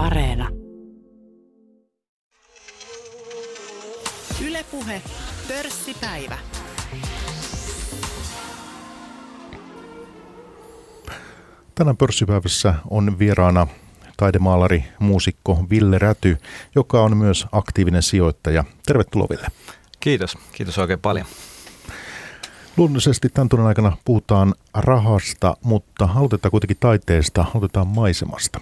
Areena. Ylepuhe pörssipäivä. Tänään pörssipäivässä on vieraana taidemaalari, muusikko Ville Räty, joka on myös aktiivinen sijoittaja. Tervetuloa Ville. Kiitos, kiitos oikein paljon. Luonnollisesti tämän tunnin aikana puhutaan rahasta, mutta aloitetaan kuitenkin taiteesta, aloitetaan maisemasta.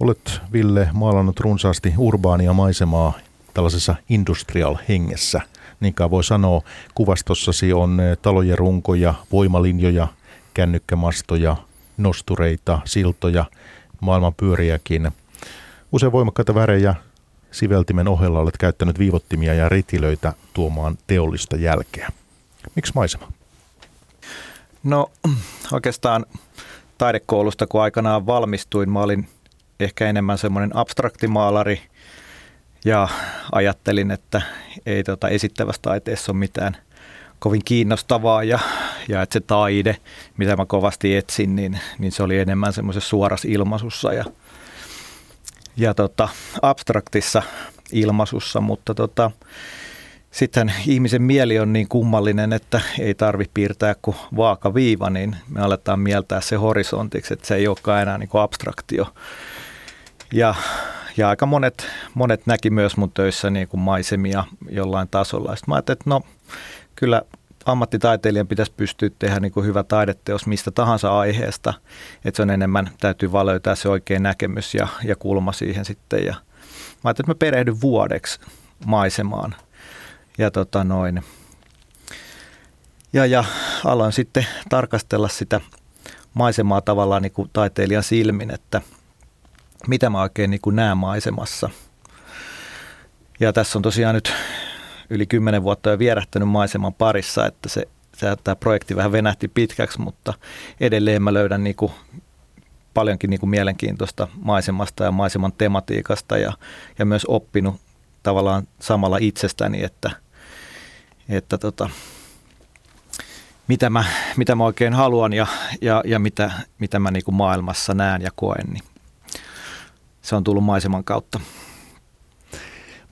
Olet, Ville, maalannut runsaasti urbaania maisemaa tällaisessa industrial hengessä. Niinkään voi sanoa, kuvastossasi on talojen runkoja, voimalinjoja, kännykkämastoja, nostureita, siltoja, maailman pyöriäkin. Usein voimakkaita värejä siveltimen ohella olet käyttänyt viivottimia ja ritilöitä tuomaan teollista jälkeä. Miksi maisema? No oikeastaan taidekoulusta, kun aikanaan valmistuin, mä olin ehkä enemmän semmoinen abstraktimaalari ja ajattelin, että ei tota esittävässä taiteessa ole mitään kovin kiinnostavaa ja, ja että se taide, mitä mä kovasti etsin, niin, niin se oli enemmän semmoisessa suorassa ilmaisussa ja, ja tota, abstraktissa ilmaisussa, mutta tota, sitten ihmisen mieli on niin kummallinen, että ei tarvi piirtää kuin vaakaviiva, niin me aletaan mieltää se horisontiksi, että se ei olekaan enää niin kuin abstraktio. Ja, ja aika monet, monet näki myös mun töissä niin kuin maisemia jollain tasolla. Sitten mä ajattelin, että no kyllä ammattitaiteilijan pitäisi pystyä tehdä niin kuin hyvä taideteos mistä tahansa aiheesta. Että se on enemmän, täytyy vaan löytää se oikea näkemys ja, ja kulma siihen sitten. Ja mä ajattelin, että mä perehdyn vuodeksi maisemaan – ja tota noin. Ja, ja aloin sitten tarkastella sitä maisemaa tavallaan niin kuin taiteilijan silmin, että mitä mä oikein niin kuin näen maisemassa. Ja tässä on tosiaan nyt yli kymmenen vuotta jo vierähtänyt maiseman parissa, että se, se tämä projekti vähän venähti pitkäksi, mutta edelleen mä löydän niin kuin paljonkin niin kuin mielenkiintoista maisemasta ja maiseman tematiikasta ja, ja myös oppinut tavallaan samalla itsestäni, että – että tota, mitä, mä, mitä mä oikein haluan ja, ja, ja mitä, mitä mä niinku maailmassa näen ja koen, niin se on tullut maiseman kautta.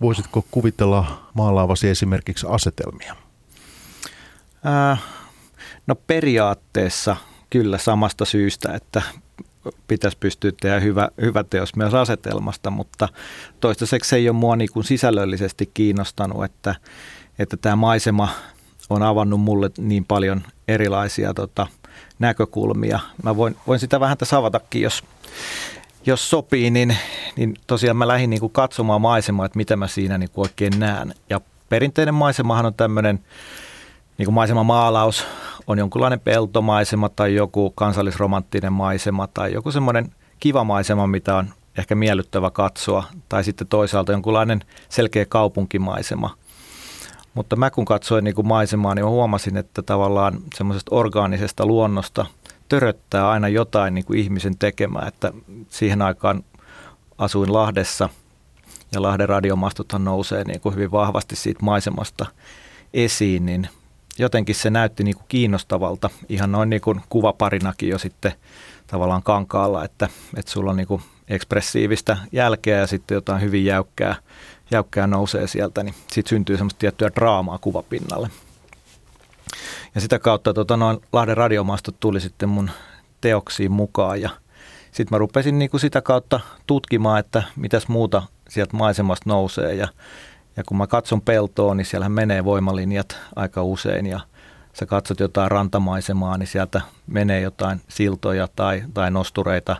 Voisitko kuvitella maalaavasi esimerkiksi asetelmia? Ää, no periaatteessa kyllä samasta syystä, että pitäisi pystyä tehdä hyvä, hyvä teos myös asetelmasta, mutta toistaiseksi se ei ole mua niin kuin sisällöllisesti kiinnostanut, että, että tämä maisema on avannut mulle niin paljon erilaisia tota, näkökulmia. Mä voin, voin sitä vähän tässä avatakin, jos, jos sopii, niin, niin tosiaan mä lähdin niin kuin katsomaan maisemaa, että mitä mä siinä niin kuin oikein näen. Ja perinteinen maisemahan on tämmöinen niin kuin maisemamaalaus, on jonkunlainen peltomaisema tai joku kansallisromanttinen maisema tai joku semmoinen kiva maisema, mitä on ehkä miellyttävä katsoa. Tai sitten toisaalta jonkunlainen selkeä kaupunkimaisema – mutta mä kun katsoin niin kuin maisemaa, niin huomasin, että tavallaan semmoisesta orgaanisesta luonnosta töröttää aina jotain niin kuin ihmisen tekemää. Että siihen aikaan asuin Lahdessa ja Lahden radiomastuthan nousee niin kuin hyvin vahvasti siitä maisemasta esiin, niin jotenkin se näytti niin kuin kiinnostavalta ihan noin niin kuin kuvaparinakin jo sitten tavallaan kankaalla, että, että sulla on niin kuin ekspressiivistä jälkeä ja sitten jotain hyvin jäykkää jäykkää nousee sieltä, niin siitä syntyy semmoista tiettyä draamaa kuvapinnalle. Ja sitä kautta tota, noin Lahden radiomastot tuli sitten mun teoksiin mukaan. Ja sitten mä rupesin niin kuin sitä kautta tutkimaan, että mitäs muuta sieltä maisemasta nousee. Ja, ja kun mä katson peltoa, niin siellä menee voimalinjat aika usein. Ja sä katsot jotain rantamaisemaa, niin sieltä menee jotain siltoja tai, tai nostureita,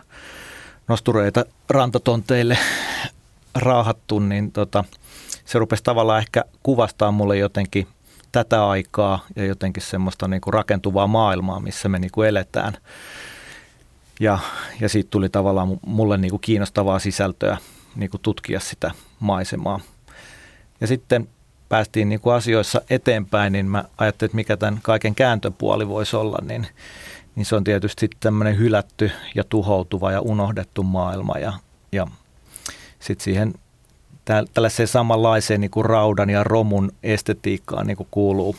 nostureita rantatonteille raahattu, niin tota, se rupesi tavallaan ehkä kuvastaa mulle jotenkin tätä aikaa ja jotenkin semmoista niin kuin rakentuvaa maailmaa, missä me niin kuin eletään. Ja, ja siitä tuli tavallaan mulle niin kuin kiinnostavaa sisältöä niin kuin tutkia sitä maisemaa. Ja sitten päästiin niin kuin asioissa eteenpäin, niin mä ajattelin, että mikä tämän kaiken kääntöpuoli voisi olla, niin, niin se on tietysti tämmöinen hylätty ja tuhoutuva ja unohdettu maailma ja, ja sitten siihen tällaiseen samanlaiseen niin kuin raudan ja romun estetiikkaan niin kuin kuuluu,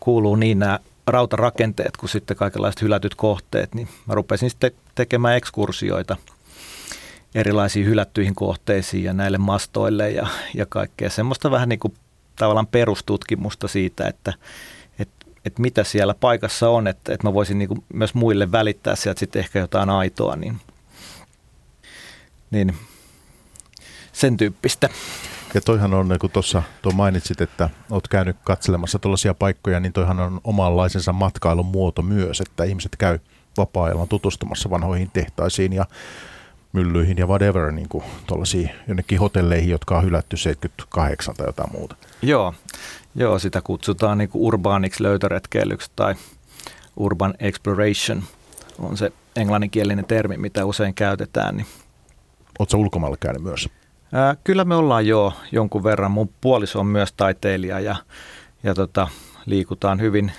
kuuluu niin nämä rautarakenteet kuin sitten kaikenlaiset hylätyt kohteet, niin mä rupesin sitten tekemään ekskursioita erilaisiin hylättyihin kohteisiin ja näille mastoille ja, ja kaikkea. Semmoista vähän niin kuin tavallaan perustutkimusta siitä, että et, et mitä siellä paikassa on, että et mä voisin niin kuin myös muille välittää sieltä sitten ehkä jotain aitoa, niin, niin sen tyyppistä. Ja toihan on, kun tuossa tuo mainitsit, että olet käynyt katselemassa tuollaisia paikkoja, niin toihan on omanlaisensa matkailun muoto myös, että ihmiset käy vapaa-ajalla tutustumassa vanhoihin tehtaisiin ja myllyihin ja whatever, niin kuin tuollaisiin jonnekin hotelleihin, jotka on hylätty 78 tai jotain muuta. Joo, joo sitä kutsutaan niin urbaaniksi löytöretkeilyksi tai urban exploration on se englanninkielinen termi, mitä usein käytetään. Niin. Oletko ulkomailla käynyt myös? Ää, kyllä me ollaan jo jonkun verran. Mun puoliso on myös taiteilija ja, ja tota, liikutaan hyvin,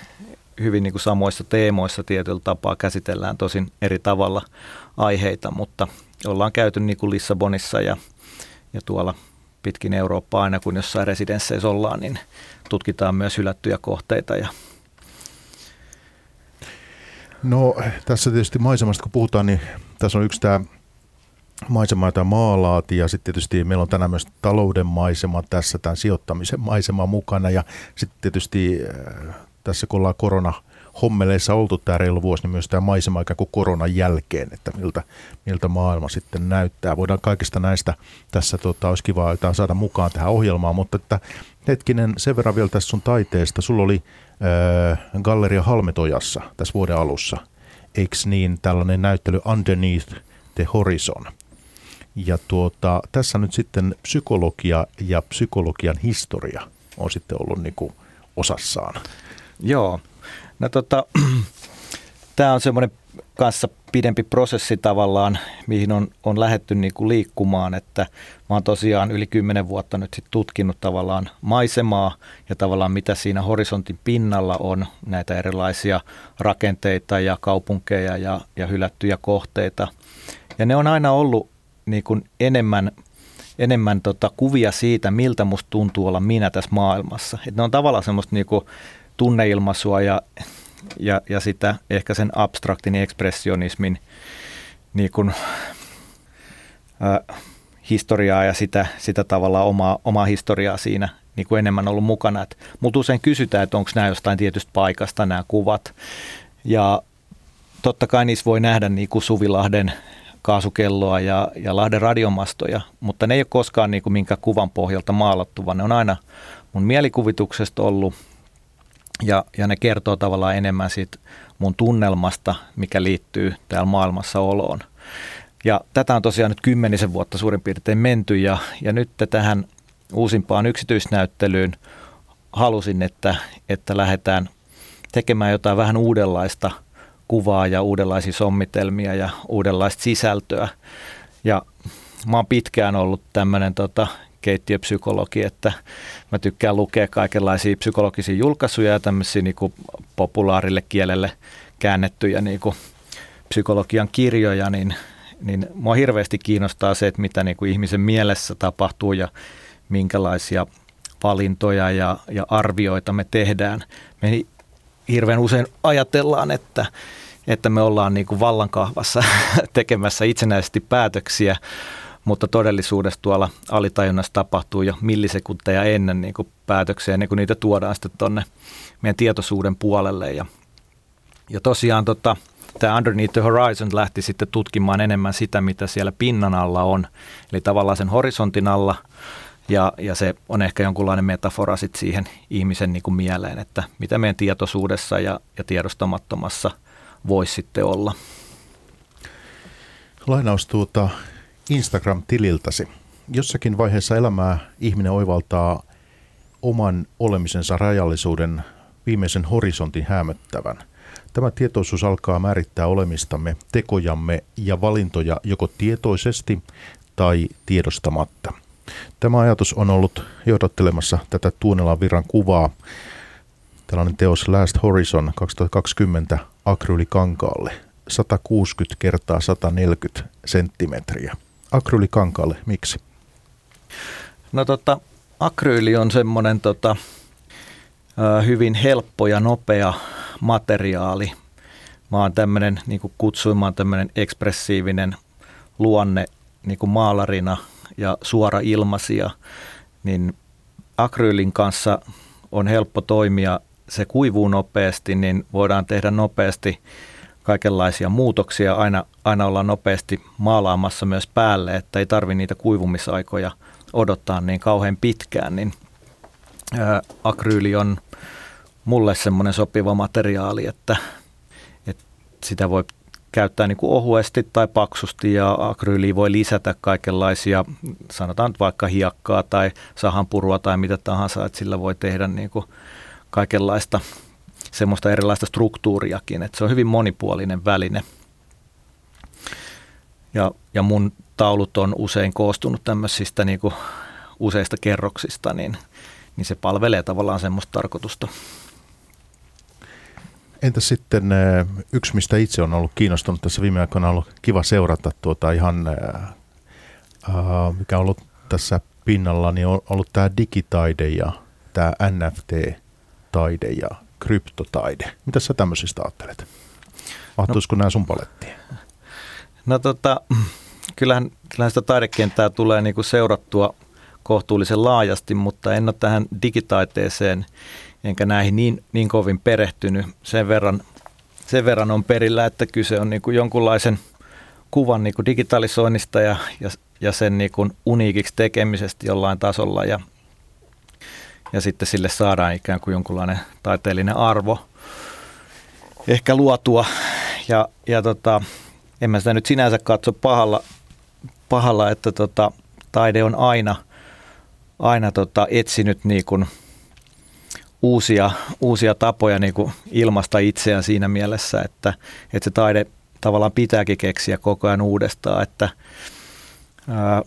hyvin niin kuin samoissa teemoissa tietyllä tapaa. Käsitellään tosin eri tavalla aiheita, mutta ollaan käyty niin kuin Lissabonissa ja, ja tuolla pitkin Eurooppaa aina, kun jossain residensseissä ollaan, niin tutkitaan myös hylättyjä kohteita. Ja no tässä tietysti maisemasta kun puhutaan, niin tässä on yksi tämä maisema, jota maalaati ja sitten tietysti meillä on tänään myös talouden maisema tässä, tämän sijoittamisen maisema mukana ja sitten tietysti äh, tässä kun ollaan korona hommeleissa oltu tämä reilu vuosi, niin myös tämä maisema ikään kuin koronan jälkeen, että miltä, miltä maailma sitten näyttää. Voidaan kaikista näistä tässä, tota, olisi kiva jotain saada mukaan tähän ohjelmaan, mutta että hetkinen, sen verran vielä tässä sun taiteesta. Sulla oli äh, Galleria Halmetojassa tässä vuoden alussa, eikö niin, tällainen näyttely Underneath the Horizon. Ja tuota, tässä nyt sitten psykologia ja psykologian historia on sitten ollut niin kuin osassaan. Joo, no tota, tämä on semmoinen kanssa pidempi prosessi tavallaan, mihin on, on lähetty niin kuin liikkumaan, että mä oon tosiaan yli kymmenen vuotta nyt sit tutkinut tavallaan maisemaa ja tavallaan mitä siinä horisontin pinnalla on, näitä erilaisia rakenteita ja kaupunkeja ja, ja hylättyjä kohteita. Ja ne on aina ollut niin kuin enemmän, enemmän tota kuvia siitä, miltä musta tuntuu olla minä tässä maailmassa. Et ne on tavallaan semmoista niin kuin tunneilmaisua ja, ja, ja sitä ehkä sen abstraktin ekspressionismin niin kuin, äh, historiaa ja sitä, sitä tavalla omaa, omaa historiaa siinä niin kuin enemmän ollut mukana. Mutta usein kysytään, että onko nämä jostain tietystä paikasta nämä kuvat. Ja totta kai niissä voi nähdä niin kuin Suvilahden kaasukelloa ja, ja Lahden radiomastoja, mutta ne ei ole koskaan niin kuin minkä kuvan pohjalta maalattu, vaan ne on aina mun mielikuvituksesta ollut ja, ja ne kertoo tavallaan enemmän siitä mun tunnelmasta, mikä liittyy täällä maailmassa oloon. Ja tätä on tosiaan nyt kymmenisen vuotta suurin piirtein menty ja, ja nyt tähän uusimpaan yksityisnäyttelyyn halusin, että, että lähdetään tekemään jotain vähän uudenlaista – kuvaa ja uudenlaisia sommitelmia ja uudenlaista sisältöä. Ja mä oon pitkään ollut tämmöinen tota, keittiöpsykologi, että mä tykkään lukea kaikenlaisia psykologisia julkaisuja ja tämmöisiä niin populaarille kielelle käännettyjä niin kuin psykologian kirjoja, niin, niin mua hirveästi kiinnostaa se, että mitä niin kuin ihmisen mielessä tapahtuu ja minkälaisia valintoja ja, ja arvioita me tehdään. Me hirveän usein ajatellaan, että, että me ollaan niin kuin vallankahvassa tekemässä itsenäisesti päätöksiä, mutta todellisuudessa tuolla alitajunnassa tapahtuu jo millisekunteja ennen niin kuin päätöksiä, ennen kuin niitä tuodaan sitten tuonne meidän tietoisuuden puolelle. Ja, ja tosiaan tota, tämä Underneath the Horizon lähti sitten tutkimaan enemmän sitä, mitä siellä pinnan alla on, eli tavallaan sen horisontin alla – ja, ja se on ehkä jonkunlainen metafora sit siihen ihmisen niin kuin mieleen, että mitä meidän tietoisuudessa ja, ja tiedostamattomassa voisi sitten olla. Lainaus tuota Instagram-tililtäsi. Jossakin vaiheessa elämää ihminen oivaltaa oman olemisensa rajallisuuden viimeisen horisontin hämöttävän. Tämä tietoisuus alkaa määrittää olemistamme, tekojamme ja valintoja joko tietoisesti tai tiedostamatta – Tämä ajatus on ollut johdattelemassa tätä Tuunelan virran kuvaa. Tällainen teos Last Horizon 2020 akryyllikankaalle 160 kertaa 140 senttimetriä. Akryylikankaalle, miksi? No tota, akryyli on semmoinen tota, hyvin helppo ja nopea materiaali. Mä oon tämmöinen, niin kuin kutsuin, mä oon tämmöinen ekspressiivinen luonne niin kuin maalarina ja suora ilmasia, niin akryylin kanssa on helppo toimia. Se kuivuu nopeasti, niin voidaan tehdä nopeasti kaikenlaisia muutoksia. Aina, aina olla nopeasti maalaamassa myös päälle, että ei tarvi niitä kuivumisaikoja odottaa niin kauhean pitkään. Niin ää, akryyli on mulle semmoinen sopiva materiaali, että, että sitä voi käyttää niin kuin ohuesti tai paksusti ja akryyliä voi lisätä kaikenlaisia, sanotaan nyt vaikka hiekkaa tai sahanpurua tai mitä tahansa, että sillä voi tehdä niin kuin kaikenlaista semmoista erilaista struktuuriakin, että se on hyvin monipuolinen väline. Ja, ja mun taulut on usein koostunut tämmöisistä niin kuin useista kerroksista, niin, niin se palvelee tavallaan semmoista tarkoitusta. Entä sitten eh, yksi, mistä itse on ollut kiinnostunut tässä viime aikoina, on ollut kiva seurata tuota ihan, uh, mikä on ollut tässä pinnalla, niin on ollut tämä digitaide ja tämä NFT-taide ja kryptotaide. Mitä sä tämmöisistä ajattelet? Mahtuisiko no, nämä sun palettiin? No tota, kyllähän, kyllähän sitä taidekenttää tulee niinku seurattua kohtuullisen laajasti, mutta en ole tähän digitaiteeseen enkä näihin niin, niin kovin perehtynyt. Sen verran, sen verran on perillä, että kyse on niin kuin jonkunlaisen kuvan niin kuin digitalisoinnista ja, ja, ja sen niin kuin uniikiksi tekemisestä jollain tasolla ja, ja sitten sille saadaan ikään kuin jonkunlainen taiteellinen arvo ehkä luotua ja, ja tota, en mä sitä nyt sinänsä katso pahalla, pahalla että tota, taide on aina, aina tota, etsinyt niin kuin – uusia, uusia tapoja niin kuin ilmaista itseään siinä mielessä, että, että se taide tavallaan pitääkin keksiä koko ajan uudestaan, että ää,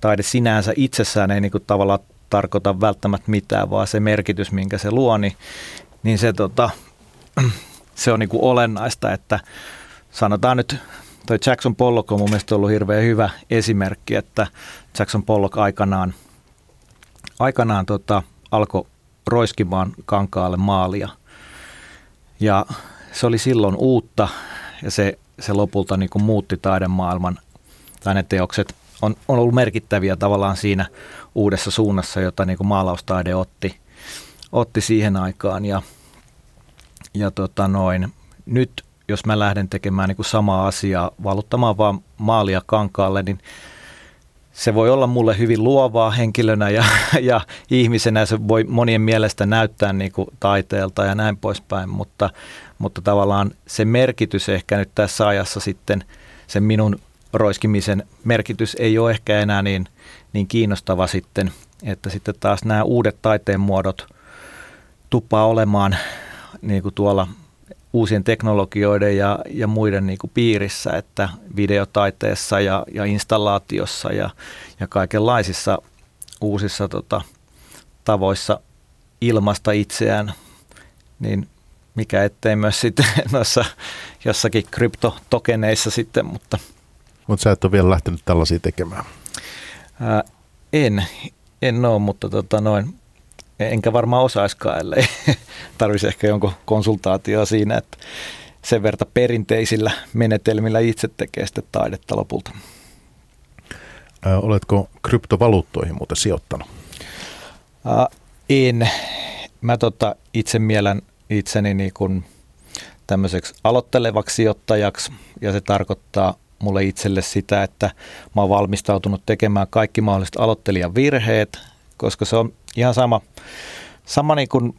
taide sinänsä itsessään ei niin kuin tavallaan tarkoita välttämättä mitään, vaan se merkitys, minkä se luo, niin, niin se, tota, se on niin kuin olennaista, että sanotaan nyt, toi Jackson Pollock on mun mielestä ollut hirveän hyvä esimerkki, että Jackson Pollock aikanaan, aikanaan tota, alkoi roiskimaan kankaalle maalia. Ja se oli silloin uutta ja se, se lopulta niin kuin muutti taidemaailman. Tai ne teokset on, on ollut merkittäviä tavallaan siinä uudessa suunnassa, jota niin kuin maalaustaide otti, otti siihen aikaan. Ja, ja tota noin, nyt jos mä lähden tekemään niin kuin samaa asiaa, valuttamaan vaan maalia kankaalle, niin se voi olla mulle hyvin luovaa henkilönä ja, ja ihmisenä. Se voi monien mielestä näyttää niin kuin taiteelta ja näin poispäin, mutta, mutta tavallaan se merkitys ehkä nyt tässä ajassa sitten, sen minun roiskimisen merkitys ei ole ehkä enää niin, niin kiinnostava sitten, että sitten taas nämä uudet taiteen muodot tuppaa olemaan niin kuin tuolla uusien teknologioiden ja, ja muiden niin kuin piirissä, että videotaiteessa ja, ja installaatiossa ja, ja kaikenlaisissa uusissa tota, tavoissa ilmasta itseään, niin mikä ettei myös sitten noissa jossakin kryptotokeneissa sitten, mutta... Mutta sä et ole vielä lähtenyt tällaisia tekemään. Ää, en, en ole, mutta tota noin, enkä varmaan osaiskaan, ellei tarvitsisi ehkä jonkun konsultaatioa siinä, että sen verta perinteisillä menetelmillä itse tekee sitten taidetta lopulta. Oletko kryptovaluuttoihin muuten sijoittanut? Äh, en. Mä tota itse mielen itseni niin kuin tämmöiseksi aloittelevaksi sijoittajaksi ja se tarkoittaa mulle itselle sitä, että mä oon valmistautunut tekemään kaikki mahdolliset aloittelijan virheet, koska se on ihan sama, sama niin kuin,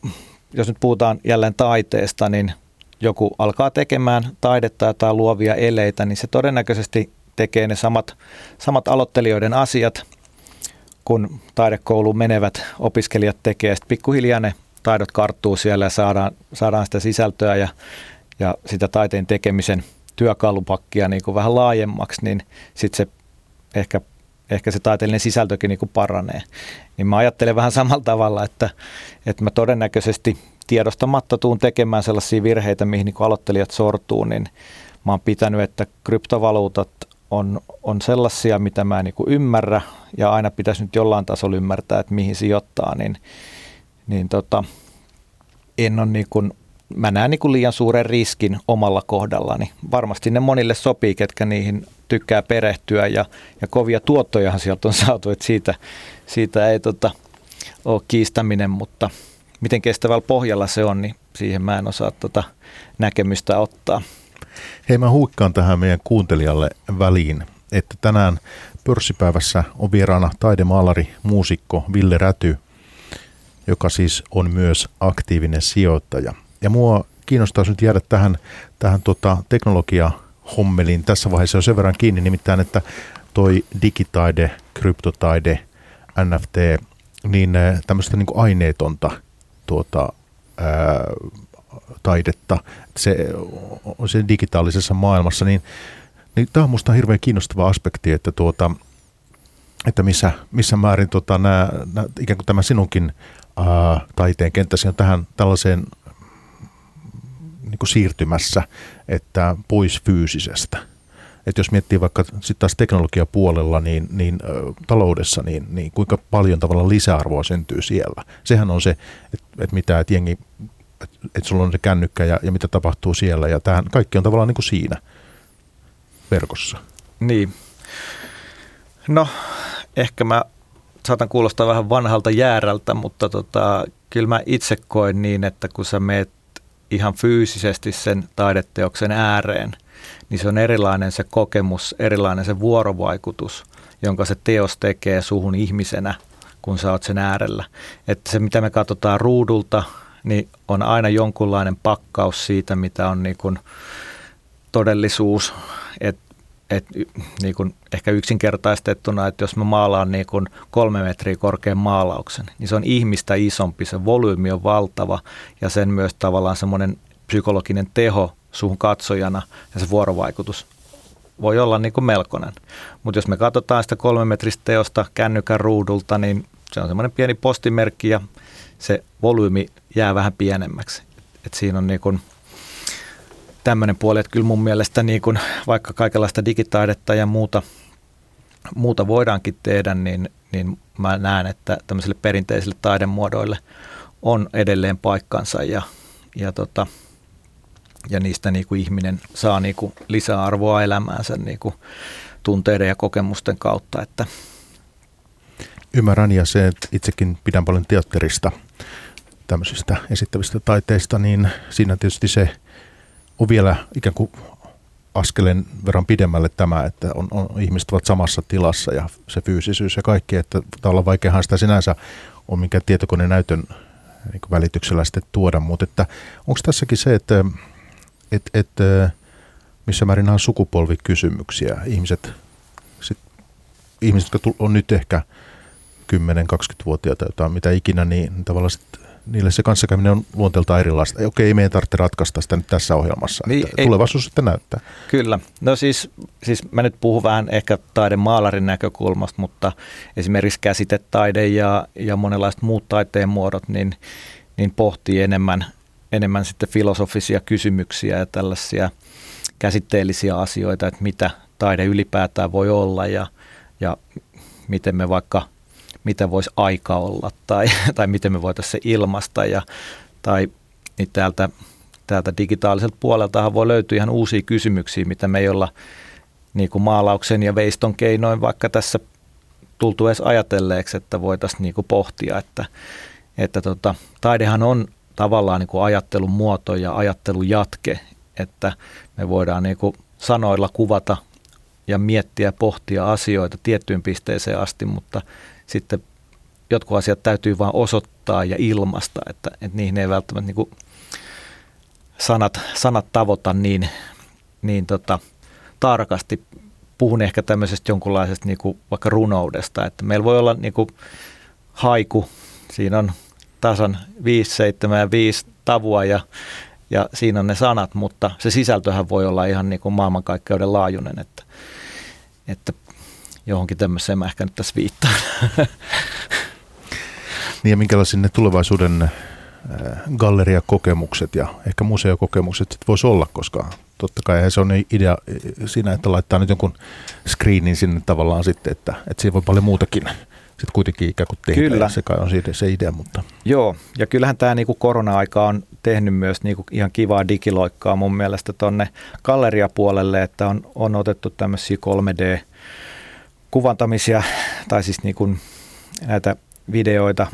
jos nyt puhutaan jälleen taiteesta, niin joku alkaa tekemään taidetta tai luovia eleitä, niin se todennäköisesti tekee ne samat, samat aloittelijoiden asiat, kun taidekouluun menevät opiskelijat tekee. Sitten pikkuhiljaa ne taidot karttuu siellä ja saadaan, saadaan sitä sisältöä ja, ja sitä taiteen tekemisen työkalupakkia niin kuin vähän laajemmaksi, niin sitten se ehkä ehkä se taiteellinen sisältökin niin kuin paranee. Niin mä ajattelen vähän samalla tavalla, että, että mä todennäköisesti tiedostamatta tuun tekemään sellaisia virheitä, mihin niin kuin aloittelijat sortuu, niin mä oon pitänyt, että kryptovaluutat on, on sellaisia, mitä mä en niin kuin ymmärrä ja aina pitäisi nyt jollain tasolla ymmärtää, että mihin sijoittaa, niin, niin tota, en ole niin kuin, mä näen niin kuin liian suuren riskin omalla kohdallani. Varmasti ne monille sopii, ketkä niihin tykkää perehtyä ja, ja kovia tuottojahan sieltä on saatu, että siitä, siitä ei tota, ole kiistäminen, mutta miten kestävällä pohjalla se on, niin siihen mä en osaa tota näkemystä ottaa. Hei, mä huikkaan tähän meidän kuuntelijalle väliin, että tänään pörssipäivässä on vieraana taidemaalari, muusikko Ville Räty, joka siis on myös aktiivinen sijoittaja. Ja mua kiinnostaisi nyt jäädä tähän, tähän tota teknologia hommeliin tässä vaiheessa on sen verran kiinni, nimittäin että toi digitaide, kryptotaide, NFT, niin äh, tämmöistä niin aineetonta tuota, ää, taidetta, se, se digitaalisessa maailmassa, niin, niin tämä on minusta hirveän kiinnostava aspekti, että, tuota, että missä, missä määrin tota, nää, nää, ikään kuin tämä sinunkin ää, taiteen kenttäsi on tähän tällaiseen niin kuin siirtymässä, että pois fyysisestä. Että jos miettii vaikka sitten taas teknologiapuolella, niin, niin ö, taloudessa, niin, niin kuinka paljon tavalla lisäarvoa syntyy siellä. Sehän on se, että et mitä et jengi, että et sulla on se kännykkä ja, ja mitä tapahtuu siellä. Ja tämähän kaikki on tavallaan niin kuin siinä verkossa. Niin. No, ehkä mä saatan kuulostaa vähän vanhalta jäärältä, mutta tota, kyllä mä itse koen niin, että kun sä meet ihan fyysisesti sen taideteoksen ääreen, niin se on erilainen se kokemus, erilainen se vuorovaikutus, jonka se teos tekee suhun ihmisenä, kun sä oot sen äärellä. Että se, mitä me katsotaan ruudulta, niin on aina jonkunlainen pakkaus siitä, mitä on niin kuin todellisuus. Et, et, niin kuin ehkä yksinkertaistettuna, että jos mä maalaan niin kuin kolme metriä korkean maalauksen, niin se on ihmistä isompi, se volyymi on valtava ja sen myös tavallaan semmoinen psykologinen teho suhun katsojana ja se vuorovaikutus voi olla niin kuin melkoinen. Mutta jos me katsotaan sitä kolmemetristä teosta kännykän ruudulta, niin se on semmoinen pieni postimerkki ja se volyymi jää vähän pienemmäksi. Et siinä on niin kuin tämmöinen puoli, että kyllä mun mielestä niin kuin vaikka kaikenlaista digitaidetta ja muuta, muuta voidaankin tehdä, niin, niin mä näen, että tämmöisille perinteisille taidemuodoille on edelleen paikkansa ja, ja tota, ja niistä niin kuin ihminen saa niin kuin lisäarvoa elämäänsä niin kuin tunteiden ja kokemusten kautta. Että. Ymmärrän ja se, että itsekin pidän paljon teatterista, tämmöisistä esittävistä taiteista, niin siinä tietysti se on vielä ikään kuin askeleen verran pidemmälle tämä, että on, on, ihmiset ovat samassa tilassa ja se fyysisyys ja kaikki, että tavallaan vaikeahan sitä sinänsä on minkä tietokoneen näytön niin välityksellä sitten tuoda, mutta että onko tässäkin se, että että et, missä määrin on sukupolvikysymyksiä. Ihmiset, sit, ihmiset, jotka on nyt ehkä 10-20-vuotiaita tai mitä ikinä, niin tavallaan sit, niille se kanssakäyminen on luonteeltaan erilaista. Okei, ei meidän tarvitse ratkaista sitä nyt tässä ohjelmassa. Niin, ei, tulevaisuus sitten näyttää. Kyllä. No siis, siis mä nyt puhun vähän ehkä taidemaalarin näkökulmasta, mutta esimerkiksi käsitetaide ja, ja monenlaiset muut taiteen muodot, niin, niin pohtii enemmän – enemmän sitten filosofisia kysymyksiä ja tällaisia käsitteellisiä asioita, että mitä taide ylipäätään voi olla ja, ja miten me vaikka, mitä voisi aika olla tai, tai miten me voitaisiin se ilmasta ja, tai niin täältä, täältä digitaaliselta puoleltahan voi löytyä ihan uusia kysymyksiä, mitä me ei olla niin kuin maalauksen ja veiston keinoin vaikka tässä tultu edes ajatelleeksi, että voitaisiin niin kuin pohtia, että, että tota, taidehan on tavallaan niin kuin ajattelun muoto ja ajattelun jatke, että me voidaan niin kuin sanoilla kuvata ja miettiä ja pohtia asioita tiettyyn pisteeseen asti, mutta sitten jotkut asiat täytyy vain osoittaa ja ilmasta, että, että niihin ei välttämättä niin sanat, sanat tavoita niin, niin tota, tarkasti. Puhun ehkä tämmöisestä jonkunlaisesta niin kuin vaikka runoudesta, että meillä voi olla niin kuin haiku, siinä on tasan 5, 7 ja 5 tavua ja, ja siinä on ne sanat, mutta se sisältöhän voi olla ihan niin kuin maailmankaikkeuden laajuinen, että, että johonkin tämmöiseen mä ehkä nyt tässä viittaan. Niin ja minkälaisia ne tulevaisuuden äh, galleriakokemukset ja ehkä museokokemukset sitten voisi olla, koska totta kai se on idea siinä, että laittaa nyt jonkun screenin sinne tavallaan sitten, että, että siinä voi paljon muutakin sitten kuitenkin ikään kuin tehdä. Kyllä. Se kai on siitä se idea, mutta... Joo, ja kyllähän tämä niinku korona-aika on tehnyt myös niinku ihan kivaa digiloikkaa mun mielestä tuonne galleriapuolelle, että on, on otettu tämmöisiä 3D-kuvantamisia, tai siis niinku näitä videoita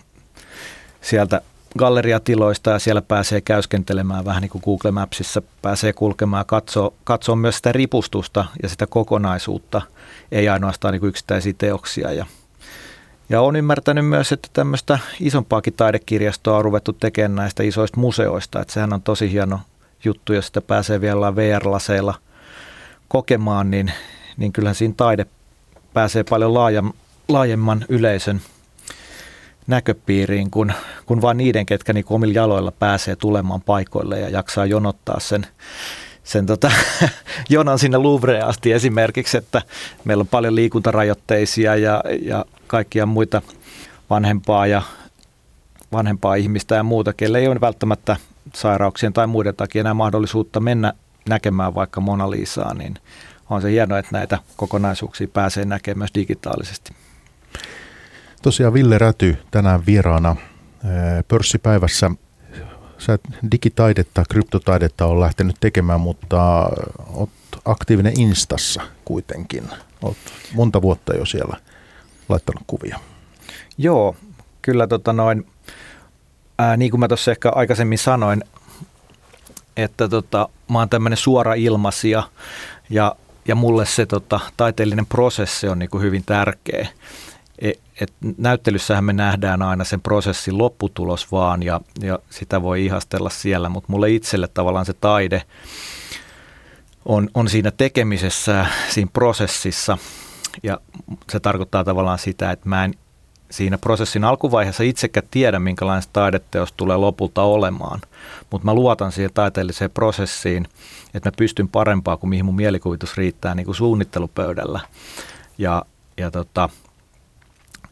sieltä galleriatiloista ja siellä pääsee käyskentelemään vähän niin kuin Google Mapsissa, pääsee kulkemaan ja katsoo, katsoo myös sitä ripustusta ja sitä kokonaisuutta, ei ainoastaan niin kuin yksittäisiä teoksia. Ja, ja olen ymmärtänyt myös, että tämmöistä isompaakin taidekirjastoa on ruvettu tekemään näistä isoista museoista, että sehän on tosi hieno juttu, jos sitä pääsee vielä VR-laseilla kokemaan, niin, niin kyllähän siinä taide pääsee paljon laajemman yleisön näköpiiriin kuin, kuin vain niiden, ketkä niin omilla jaloilla pääsee tulemaan paikoille ja jaksaa jonottaa sen, sen tota, jonon sinne Louvreen asti esimerkiksi, että meillä on paljon liikuntarajoitteisia ja, ja kaikkia muita vanhempaa ja vanhempaa ihmistä ja muuta, kelle ei ole välttämättä sairauksien tai muiden takia enää mahdollisuutta mennä näkemään vaikka Mona Lisaa, niin on se hienoa, että näitä kokonaisuuksia pääsee näkemään myös digitaalisesti. Tosiaan Ville Räty tänään vieraana pörssipäivässä. Sä digitaidetta, kryptotaidetta on lähtenyt tekemään, mutta oot aktiivinen Instassa kuitenkin. Oot monta vuotta jo siellä laittanut kuvia. Joo, kyllä tota noin, ää, niin kuin mä tuossa ehkä aikaisemmin sanoin, että tota, mä oon tämmöinen suora ilmasia ja, ja mulle se tota, taiteellinen prosessi on niin hyvin tärkeä. E, et näyttelyssähän me nähdään aina sen prosessin lopputulos vaan ja, ja sitä voi ihastella siellä, mutta mulle itselle tavallaan se taide on, on siinä tekemisessä, siinä prosessissa ja se tarkoittaa tavallaan sitä, että mä en siinä prosessin alkuvaiheessa itsekään tiedä, minkälainen taideteos tulee lopulta olemaan, mutta mä luotan siihen taiteelliseen prosessiin, että mä pystyn parempaa kuin mihin mun mielikuvitus riittää niin kuin suunnittelupöydällä. Ja, ja tota,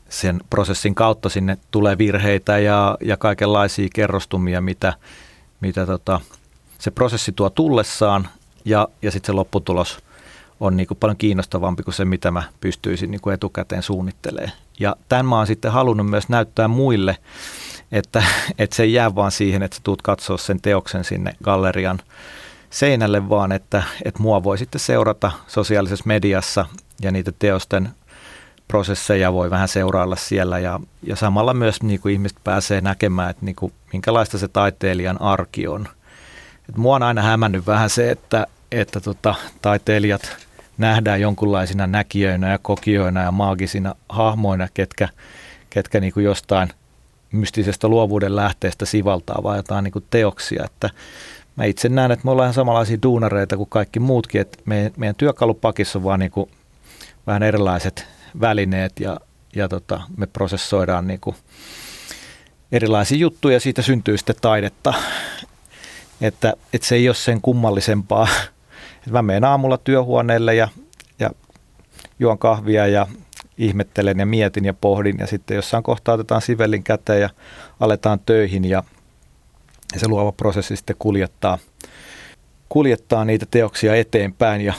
sen prosessin kautta sinne tulee virheitä ja, ja kaikenlaisia kerrostumia, mitä, mitä tota, se prosessi tuo tullessaan ja, ja sitten se lopputulos on niin kuin paljon kiinnostavampi kuin se, mitä mä pystyisin niin kuin etukäteen suunnittelemaan. Ja tämän mä oon sitten halunnut myös näyttää muille, että, että se ei jää vaan siihen, että sä tuut katsoa sen teoksen sinne gallerian seinälle, vaan että, että mua voi sitten seurata sosiaalisessa mediassa ja niitä teosten prosesseja voi vähän seurailla siellä ja, ja samalla myös niin kuin ihmiset pääsee näkemään, että niin kuin, minkälaista se taiteilijan arki on. Et mua on aina hämännyt vähän se, että, että tota, taiteilijat nähdään jonkunlaisina näkijöinä ja kokijoina ja maagisina hahmoina, ketkä, ketkä niin kuin jostain mystisestä luovuuden lähteestä sivaltaa vai jotain niin kuin teoksia. Että mä itse näen, että me ollaan samanlaisia duunareita kuin kaikki muutkin, että meidän, meidän työkalupakissa on vaan niin kuin vähän erilaiset välineet ja, ja tota, me prosessoidaan niin kuin erilaisia juttuja ja siitä syntyy sitten taidetta. Että, että se ei ole sen kummallisempaa. Että mä menen aamulla työhuoneelle ja, ja juon kahvia ja ihmettelen ja mietin ja pohdin ja sitten jossain kohtaa otetaan sivellin käteen ja aletaan töihin ja, ja se luova prosessi sitten kuljettaa, kuljettaa niitä teoksia eteenpäin ja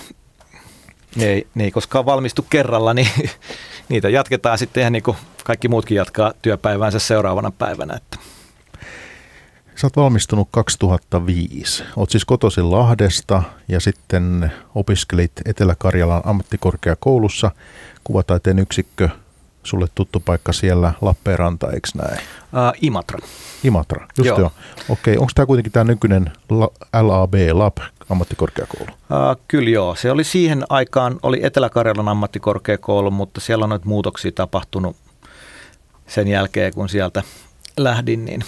ne ei, ne ei koskaan valmistu kerralla, niin niitä jatketaan sitten ihan niin kuin kaikki muutkin jatkaa työpäiväänsä seuraavana päivänä. Että. Sä oot valmistunut 2005. Oot siis kotoisin Lahdesta ja sitten opiskelit Etelä-Karjalan ammattikorkeakoulussa kuvataiteen yksikkö. Sulle tuttu paikka siellä Lappeenranta, eikö näin? Uh, Imatra. Imatra, just joo. joo. Okei, onko tämä kuitenkin tämä nykyinen LAB, LAB ammattikorkeakoulu? Uh, kyllä joo. Se oli siihen aikaan, oli Etelä-Karjalan ammattikorkeakoulu, mutta siellä on noita muutoksia tapahtunut sen jälkeen, kun sieltä lähdin, niin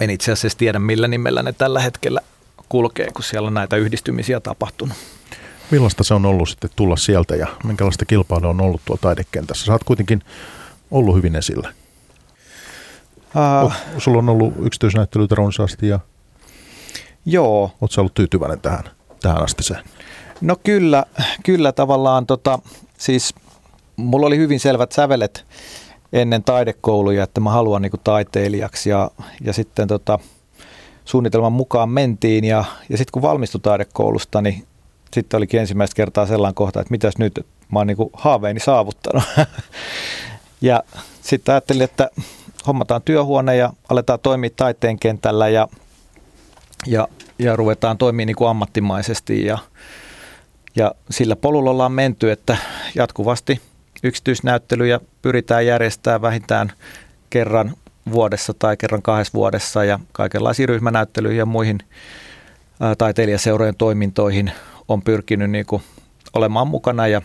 en itse asiassa tiedä millä nimellä ne tällä hetkellä kulkee, kun siellä on näitä yhdistymisiä tapahtunut. Millaista se on ollut sitten tulla sieltä ja minkälaista kilpailua on ollut tuolla taidekentässä? Sä oot kuitenkin ollut hyvin esillä. Uh, Sulla on ollut yksityisnäyttelyitä runsaasti ja Joo. Oletko ollut tyytyväinen tähän, tähän asti se? No kyllä, kyllä tavallaan tota, siis mulla oli hyvin selvät sävelet ennen taidekouluja, että mä haluan niin taiteilijaksi ja, ja sitten tota, suunnitelman mukaan mentiin ja, ja sitten kun valmistui taidekoulusta, niin sitten olikin ensimmäistä kertaa sellainen kohta, että mitäs nyt, mä oon niin haaveeni saavuttanut. Ja sitten ajattelin, että hommataan työhuone ja aletaan toimia taiteen kentällä ja, ja, ja ruvetaan toimia niin kuin ammattimaisesti ja, ja sillä polulla ollaan menty, että jatkuvasti yksityisnäyttelyjä pyritään järjestämään vähintään kerran vuodessa tai kerran kahdessa vuodessa ja kaikenlaisiin ryhmänäyttelyihin ja muihin taiteilijaseurojen toimintoihin on pyrkinyt niin kuin olemaan mukana. Ja,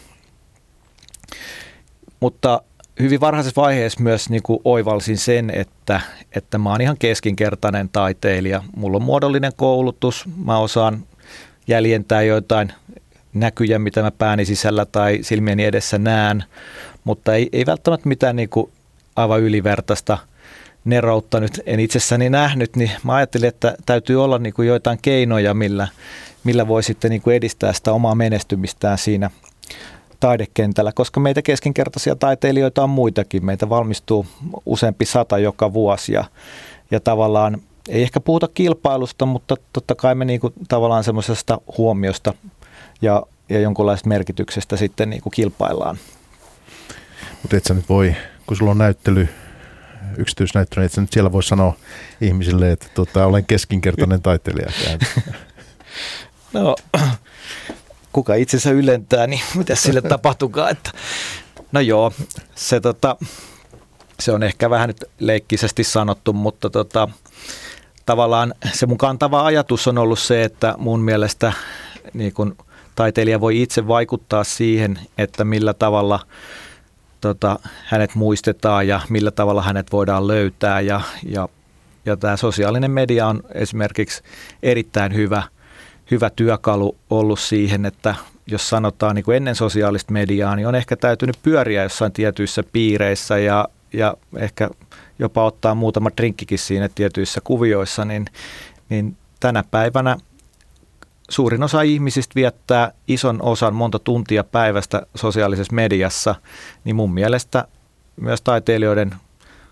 mutta hyvin varhaisessa vaiheessa myös niin kuin oivalsin sen, että, että mä oon ihan keskinkertainen taiteilija. Mulla on muodollinen koulutus, mä osaan jäljentää joitain näkyjä, mitä mä pääni sisällä tai silmieni edessä näen, mutta ei, ei välttämättä mitään niin kuin aivan ylivertaista neroutta nyt en itsessäni nähnyt, niin mä ajattelin, että täytyy olla niin kuin joitain keinoja, millä, millä voi sitten niin kuin edistää sitä omaa menestymistään siinä taidekentällä, koska meitä keskinkertaisia taiteilijoita on muitakin. Meitä valmistuu useampi sata joka vuosi ja, ja tavallaan ei ehkä puhuta kilpailusta, mutta totta kai me niinku tavallaan semmoisesta huomiosta ja, ja jonkunlaista merkityksestä sitten niinku kilpaillaan. Mutta et sä nyt voi, kun sulla on näyttely, yksityisnäyttely, niin et sä nyt siellä voi sanoa ihmisille, että tota, olen keskinkertainen taiteilija. no, kuka itsensä ylentää, niin mitä sille tapahtukaan. Että, no joo, se, tota, se on ehkä vähän nyt leikkisesti sanottu, mutta tota, tavallaan se mun kantava ajatus on ollut se, että mun mielestä niin kun taiteilija voi itse vaikuttaa siihen, että millä tavalla tota, hänet muistetaan ja millä tavalla hänet voidaan löytää. Ja, ja, ja tämä sosiaalinen media on esimerkiksi erittäin hyvä, hyvä työkalu ollut siihen, että jos sanotaan niin kuin ennen sosiaalista mediaa, niin on ehkä täytynyt pyöriä jossain tietyissä piireissä ja, ja ehkä jopa ottaa muutama drinkkikin siinä tietyissä kuvioissa, niin, niin tänä päivänä – suurin osa ihmisistä viettää ison osan monta tuntia päivästä sosiaalisessa mediassa, niin mun mielestä myös taiteilijoiden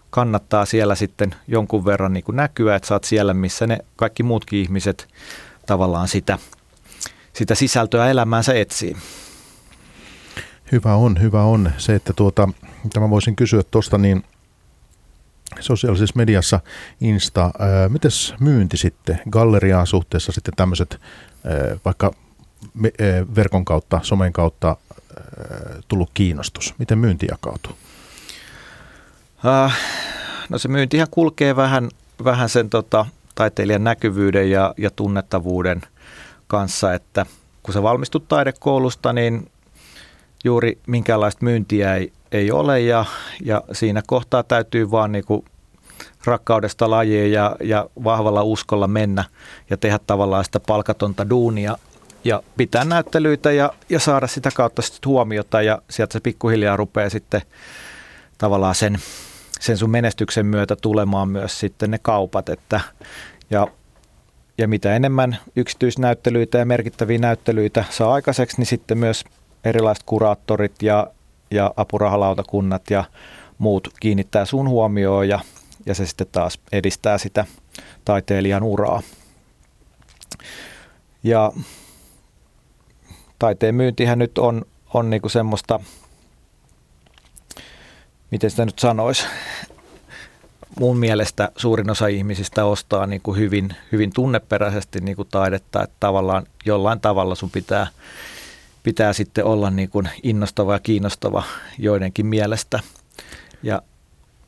kannattaa siellä sitten jonkun verran niin kuin näkyä, että saat siellä, missä ne kaikki muutkin ihmiset tavallaan sitä, sitä sisältöä elämäänsä etsii. Hyvä on, hyvä on. Se, että tuota, tämä voisin kysyä tuosta, niin sosiaalisessa mediassa Insta, mites myynti sitten, galleriaan suhteessa sitten tämmöiset vaikka verkon kautta, somen kautta tullut kiinnostus? Miten myynti jakautuu? No se myyntihän kulkee vähän, vähän sen tota, taiteilijan näkyvyyden ja, ja tunnettavuuden kanssa, että kun sä valmistut taidekoulusta, niin juuri minkäänlaista myyntiä ei, ei ole ja, ja siinä kohtaa täytyy vaan niinku rakkaudesta lajiin ja, ja vahvalla uskolla mennä ja tehdä tavallaan sitä palkatonta duunia ja pitää näyttelyitä ja, ja saada sitä kautta sitten huomiota ja sieltä se pikkuhiljaa rupeaa sitten tavallaan sen, sen sun menestyksen myötä tulemaan myös sitten ne kaupat, että ja, ja mitä enemmän yksityisnäyttelyitä ja merkittäviä näyttelyitä saa aikaiseksi, niin sitten myös erilaiset kuraattorit ja, ja apurahalautakunnat ja muut kiinnittää sun huomioon ja ja se sitten taas edistää sitä taiteilijan uraa. Ja taiteen myyntihän nyt on, on niinku semmoista, miten sitä nyt sanoisi, mun mielestä suurin osa ihmisistä ostaa niin kuin hyvin, hyvin tunneperäisesti niin kuin taidetta, että tavallaan jollain tavalla sun pitää, pitää sitten olla niin kuin innostava ja kiinnostava joidenkin mielestä. Ja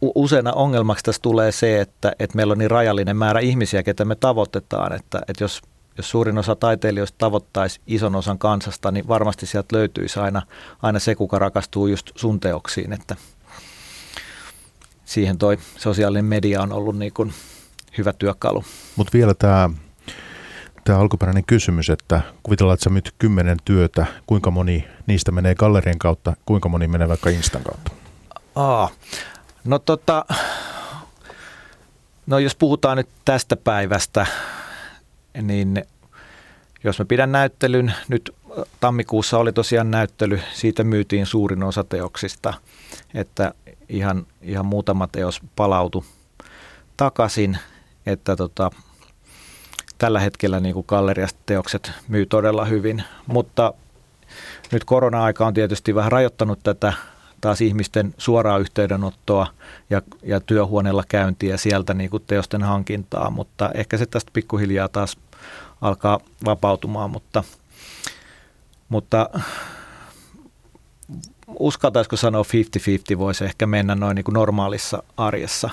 useina ongelmaksi tässä tulee se, että, että meillä on niin rajallinen määrä ihmisiä, ketä me tavoitetaan, että, että jos, jos suurin osa taiteilijoista tavoittaisi ison osan kansasta, niin varmasti sieltä löytyisi aina, aina se, kuka rakastuu just sun teoksiin, että siihen toi sosiaalinen media on ollut niin kuin hyvä työkalu. Mutta vielä tämä tämä alkuperäinen kysymys, että kuvitellaan, että sä myyt kymmenen työtä, kuinka moni niistä menee gallerien kautta, kuinka moni menee vaikka Instan kautta? Aa, No tota, no jos puhutaan nyt tästä päivästä, niin jos mä pidän näyttelyn, nyt tammikuussa oli tosiaan näyttely, siitä myytiin suurin osa teoksista, että ihan, ihan muutama teos palautu takaisin, että tota, tällä hetkellä niin kuin galleriasta teokset myy todella hyvin, mutta nyt korona-aika on tietysti vähän rajoittanut tätä taas ihmisten suoraa yhteydenottoa ja, ja työhuoneella käyntiä sieltä niin kuin teosten hankintaa, mutta ehkä se tästä pikkuhiljaa taas alkaa vapautumaan, mutta, mutta uskaltaisiko sanoa 50-50 voisi ehkä mennä noin niin kuin normaalissa arjessa,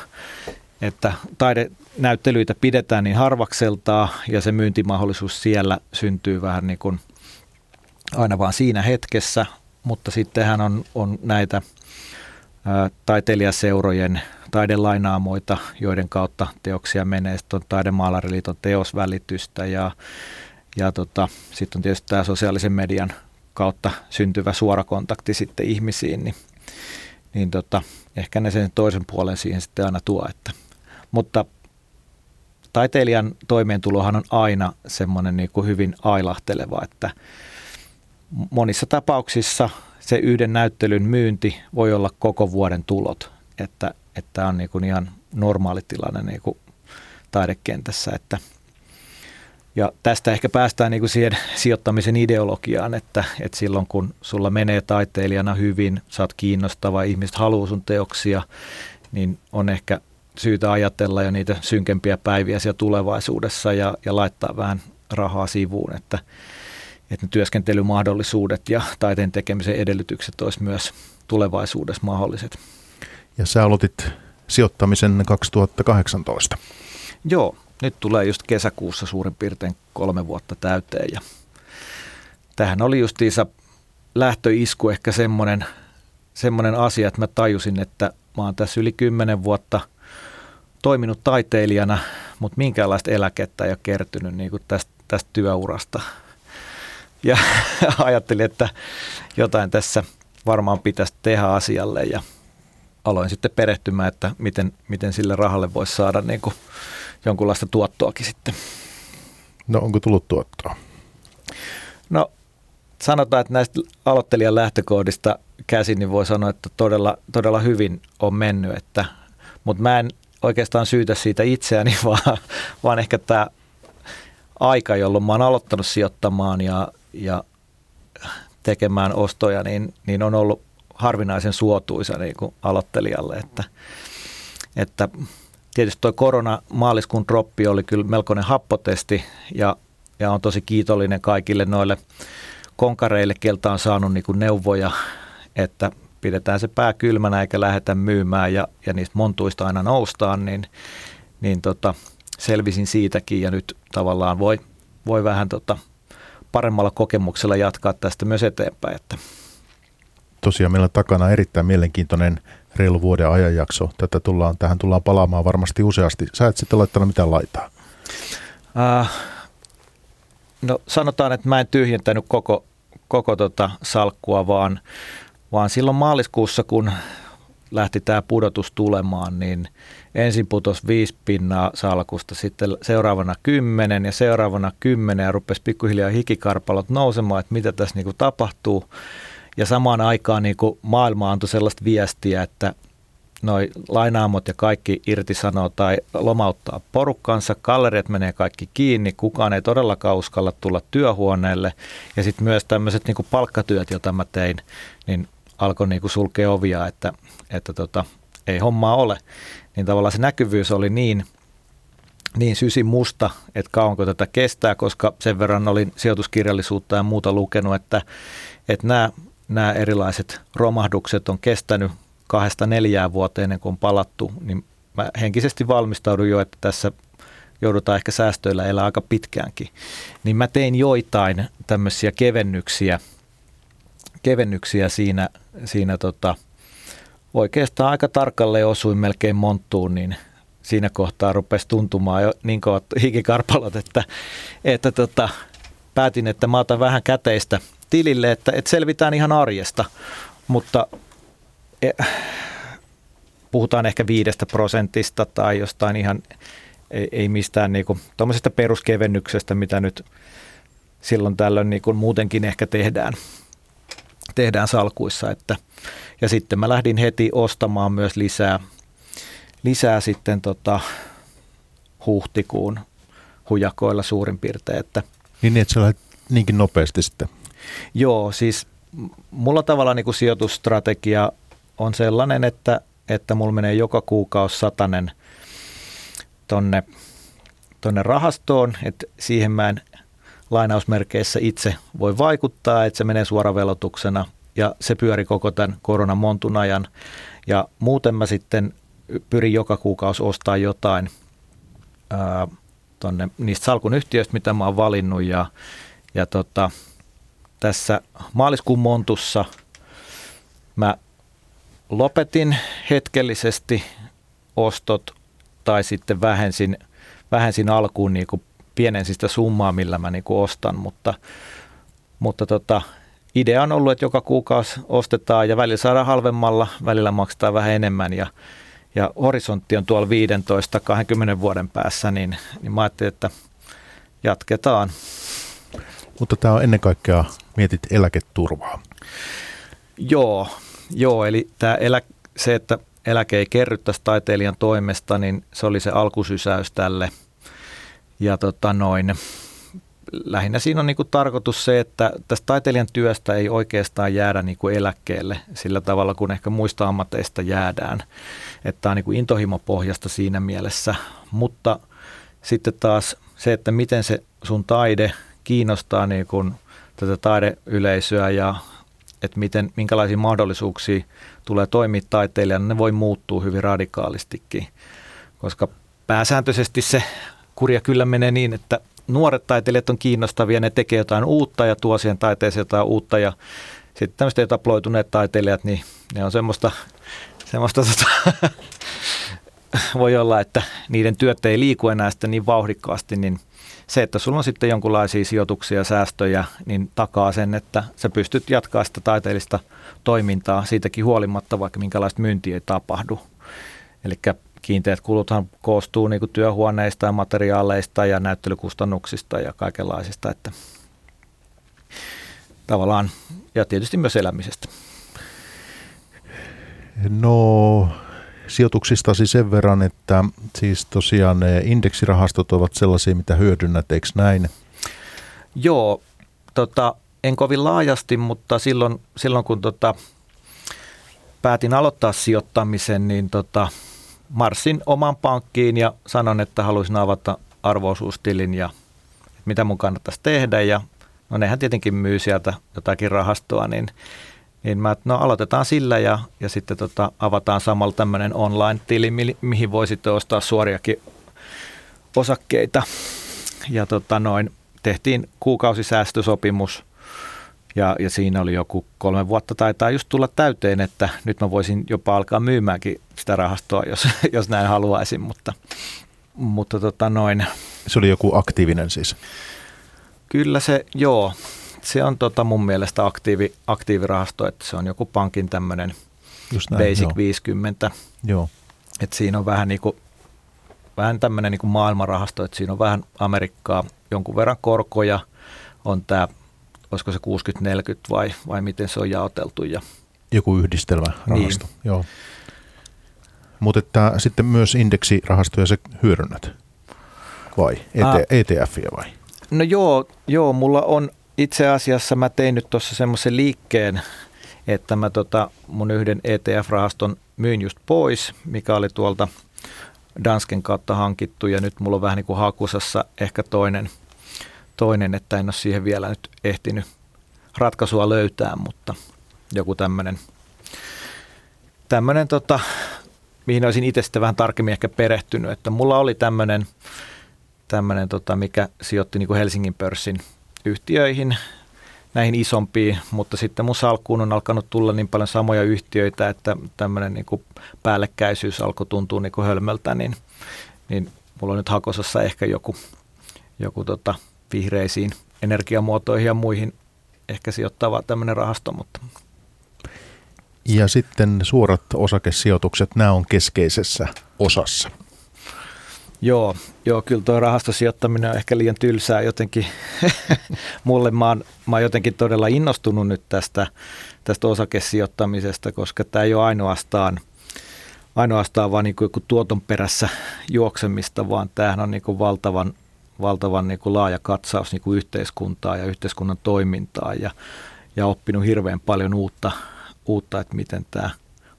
että taidenäyttelyitä pidetään niin harvakseltaa ja se myyntimahdollisuus siellä syntyy vähän niin kuin aina vaan siinä hetkessä, mutta sittenhän on, on näitä ää, taiteilijaseurojen taidelainaamoita, joiden kautta teoksia menee. Sitten on Taidemaalariliiton teosvälitystä ja, ja tota, sitten on tietysti tämä sosiaalisen median kautta syntyvä suora kontakti sitten ihmisiin, niin, niin tota, ehkä ne sen toisen puolen siihen sitten aina tuo. Että, mutta taiteilijan toimeentulohan on aina semmoinen niin hyvin ailahteleva, että monissa tapauksissa se yhden näyttelyn myynti voi olla koko vuoden tulot, että, että on niin kuin ihan normaali tilanne niin kuin taidekentässä, että – ja tästä ehkä päästään niin kuin siihen sijoittamisen ideologiaan, että, että silloin kun sulla menee taiteilijana hyvin, oot kiinnostava, ihmiset haluaa sun teoksia, niin on ehkä syytä ajatella jo niitä synkempiä päiviä siellä tulevaisuudessa ja, ja laittaa vähän rahaa sivuun, että, että ne työskentelymahdollisuudet ja taiteen tekemisen edellytykset olisi myös tulevaisuudessa mahdolliset. Ja sä aloitit sijoittamisen 2018. Joo, nyt tulee just kesäkuussa suurin piirtein kolme vuotta täyteen ja tähän oli justiinsa lähtöisku ehkä semmoinen, semmoinen asia, että mä tajusin, että mä oon tässä yli kymmenen vuotta toiminut taiteilijana, mutta minkäänlaista eläkettä ei ole kertynyt niin kuin tästä, tästä työurasta. Ja ajattelin, että jotain tässä varmaan pitäisi tehdä asialle ja aloin sitten perehtymään, että miten, miten sille rahalle voisi saada niin kuin jonkunlaista tuottoakin sitten. No onko tullut tuottoa? No sanotaan, että näistä aloittelijan lähtökohdista käsin, niin voi sanoa, että todella, todella hyvin on mennyt, että, mutta mä en oikeastaan syytä siitä itseäni, vaan, vaan ehkä tämä aika, jolloin mä oon aloittanut sijoittamaan ja, ja tekemään ostoja, niin, niin on ollut harvinaisen suotuisa niin kuin aloittelijalle, että, että tietysti tuo korona maaliskuun droppi oli kyllä melkoinen happotesti ja, ja on tosi kiitollinen kaikille noille konkareille, keltä on saanut niin kuin neuvoja, että pidetään se pää kylmänä eikä lähdetä myymään ja, ja niistä montuista aina noustaan, niin, niin tota, selvisin siitäkin ja nyt tavallaan voi, voi vähän tota, paremmalla kokemuksella jatkaa tästä myös eteenpäin. Että. Tosiaan meillä on takana erittäin mielenkiintoinen reilu vuoden ajanjakso. Tätä tullaan, tähän tullaan palaamaan varmasti useasti. Sä et sitten laittanut mitään laitaa. Äh, no sanotaan, että mä en tyhjentänyt koko, koko tota salkkua, vaan, vaan silloin maaliskuussa, kun lähti tämä pudotus tulemaan, niin ensin putosi viisi pinnaa salkusta, sitten seuraavana kymmenen ja seuraavana kymmenen ja rupesi pikkuhiljaa hikikarpalot nousemaan, että mitä tässä niinku tapahtuu. Ja samaan aikaan niin kuin maailma antoi sellaista viestiä, että noi lainaamot ja kaikki irtisanoo tai lomauttaa porukkansa, galleriat menee kaikki kiinni, kukaan ei todellakaan uskalla tulla työhuoneelle. Ja sitten myös tämmöiset niin palkkatyöt, joita mä tein, niin alkoi niin kuin sulkea ovia, että, että tota, ei hommaa ole. Niin tavallaan se näkyvyys oli niin, niin sysi musta, että kauanko tätä kestää, koska sen verran olin sijoituskirjallisuutta ja muuta lukenut, että, että nämä nämä erilaiset romahdukset on kestänyt kahdesta neljään vuoteen ennen kuin on palattu, niin mä henkisesti valmistaudun jo, että tässä joudutaan ehkä säästöillä elää aika pitkäänkin. Niin mä tein joitain tämmöisiä kevennyksiä, kevennyksiä siinä, siinä tota, oikeastaan aika tarkalleen osuin melkein monttuun, niin siinä kohtaa rupesi tuntumaan jo niin kuin hikikarpalot, että, että tota, päätin, että mä otan vähän käteistä – tilille, että, että selvitään ihan arjesta, mutta e, puhutaan ehkä viidestä prosentista tai jostain ihan, ei, ei mistään niinku, tuommoisesta peruskevennyksestä, mitä nyt silloin tällöin niinku muutenkin ehkä tehdään, tehdään salkuissa. Että, ja sitten mä lähdin heti ostamaan myös lisää, lisää sitten tota, huhtikuun hujakoilla suurin piirtein. Että, niin, että sä lähdet niinkin nopeasti sitten Joo, siis mulla tavallaan niin kuin sijoitusstrategia on sellainen, että, että mulla menee joka kuukausi satanen tonne, tonne rahastoon, että siihen mä en lainausmerkeissä itse voi vaikuttaa, että se menee suoravelotuksena ja se pyöri koko tämän koronan montun ajan. Ja muuten mä sitten pyrin joka kuukausi ostaa jotain ää, tonne niistä salkun yhtiöistä, mitä mä oon valinnut ja, ja tota, tässä maaliskuun montussa mä lopetin hetkellisesti ostot tai sitten vähensin, vähensin alkuun niin kuin sitä summaa, millä mä niin kuin ostan, mutta, mutta tota, idea on ollut, että joka kuukausi ostetaan ja välillä saadaan halvemmalla, välillä maksetaan vähän enemmän ja, ja horisontti on tuolla 15-20 vuoden päässä, niin, niin mä ajattelin, että jatketaan. Mutta tämä on ennen kaikkea, mietit eläketurvaa. Joo, joo eli tämä elä, se, että eläke ei kerryttäisi taiteilijan toimesta, niin se oli se alkusysäys tälle. Ja tota noin, lähinnä siinä on niin kuin tarkoitus se, että tästä taiteilijan työstä ei oikeastaan jäädä niin kuin eläkkeelle sillä tavalla, kun ehkä muista ammateista jäädään. Että tämä on niin kuin intohimopohjasta siinä mielessä. Mutta sitten taas se, että miten se sun taide kiinnostaa niin kuin tätä taideyleisöä ja että miten, minkälaisia mahdollisuuksia tulee toimia taiteilijana, ne voi muuttua hyvin radikaalistikin, koska pääsääntöisesti se kurja kyllä menee niin, että nuoret taiteilijat on kiinnostavia, ne tekee jotain uutta ja tuo siihen taiteeseen jotain uutta ja sitten tämmöiset etaploituneet taiteilijat, niin ne on semmoista, semmoista tota, voi olla, että niiden työt ei liiku enää sitten niin vauhdikkaasti, niin se, että sulla on sitten jonkinlaisia sijoituksia, säästöjä, niin takaa sen, että sä pystyt jatkaa sitä taiteellista toimintaa siitäkin huolimatta, vaikka minkälaista myyntiä ei tapahdu. Eli kiinteät kuluthan koostuu niin kuin työhuoneista ja materiaaleista ja näyttelykustannuksista ja kaikenlaisista, että tavallaan, ja tietysti myös elämisestä. No sijoituksistasi sen verran, että siis tosiaan ne indeksirahastot ovat sellaisia, mitä hyödynnät, eikö näin? Joo, tota, en kovin laajasti, mutta silloin, silloin kun tota, päätin aloittaa sijoittamisen, niin tota, marssin oman pankkiin ja sanon, että haluaisin avata arvoisuustilin ja mitä mun kannattaisi tehdä. Ja no nehän tietenkin myy sieltä jotakin rahastoa, niin, niin mä, no aloitetaan sillä ja, ja sitten tota, avataan samalla tämmöinen online-tili, mi, mihin voi sitten ostaa suoriakin osakkeita. Ja tota noin, tehtiin kuukausisäästösopimus ja, ja siinä oli joku kolme vuotta taitaa just tulla täyteen, että nyt mä voisin jopa alkaa myymäänkin sitä rahastoa, jos, jos näin haluaisin, mutta, mutta tota noin. Se oli joku aktiivinen siis? Kyllä se, joo. Se on tota mun mielestä aktiivi, aktiivirahasto, että se on joku pankin tämmöinen Basic joo. 50. Joo. Et siinä on vähän niin kuin, vähän tämmöinen niin kuin maailmanrahasto, että siinä on vähän Amerikkaa, jonkun verran korkoja, on tämä olisiko se 60-40 vai, vai miten se on jaoteltu. Ja, Joku yhdistelmä rahasto, niin. joo. Mutta että sitten myös indeksirahastoja se hyödynnät vai ET, ETFiä vai? No joo, joo, mulla on itse asiassa, mä tein nyt tuossa semmoisen liikkeen, että mä tota mun yhden ETF-rahaston myin just pois, mikä oli tuolta Dansken kautta hankittu ja nyt mulla on vähän niin kuin hakusassa ehkä toinen – toinen, että en ole siihen vielä nyt ehtinyt ratkaisua löytää, mutta joku tämmöinen, tämmöinen tota, mihin olisin itse sitten vähän tarkemmin ehkä perehtynyt, että mulla oli tämmöinen, tämmöinen tota, mikä sijoitti niin kuin Helsingin pörssin yhtiöihin, näihin isompiin, mutta sitten mun salkkuun on alkanut tulla niin paljon samoja yhtiöitä, että tämmöinen niin kuin päällekkäisyys alkoi tuntua niin kuin hölmöltä, niin, niin mulla on nyt hakosassa ehkä joku, joku tota, vihreisiin energiamuotoihin ja muihin ehkä sijoittava tämmöinen rahasto, mutta ja sitten suorat osakesijoitukset, nämä on keskeisessä osassa. Joo, joo kyllä tuo rahastosijoittaminen on ehkä liian tylsää jotenkin. Mulle mä oon, mä oon jotenkin todella innostunut nyt tästä, tästä osakesijoittamisesta, koska tämä ei ole ainoastaan, ainoastaan vaan niin kuin tuoton perässä juoksemista, vaan tämähän on niin kuin valtavan valtavan niin kuin laaja katsaus niin kuin yhteiskuntaa ja yhteiskunnan toimintaa ja, ja oppinut hirveän paljon uutta, uutta, että miten tämä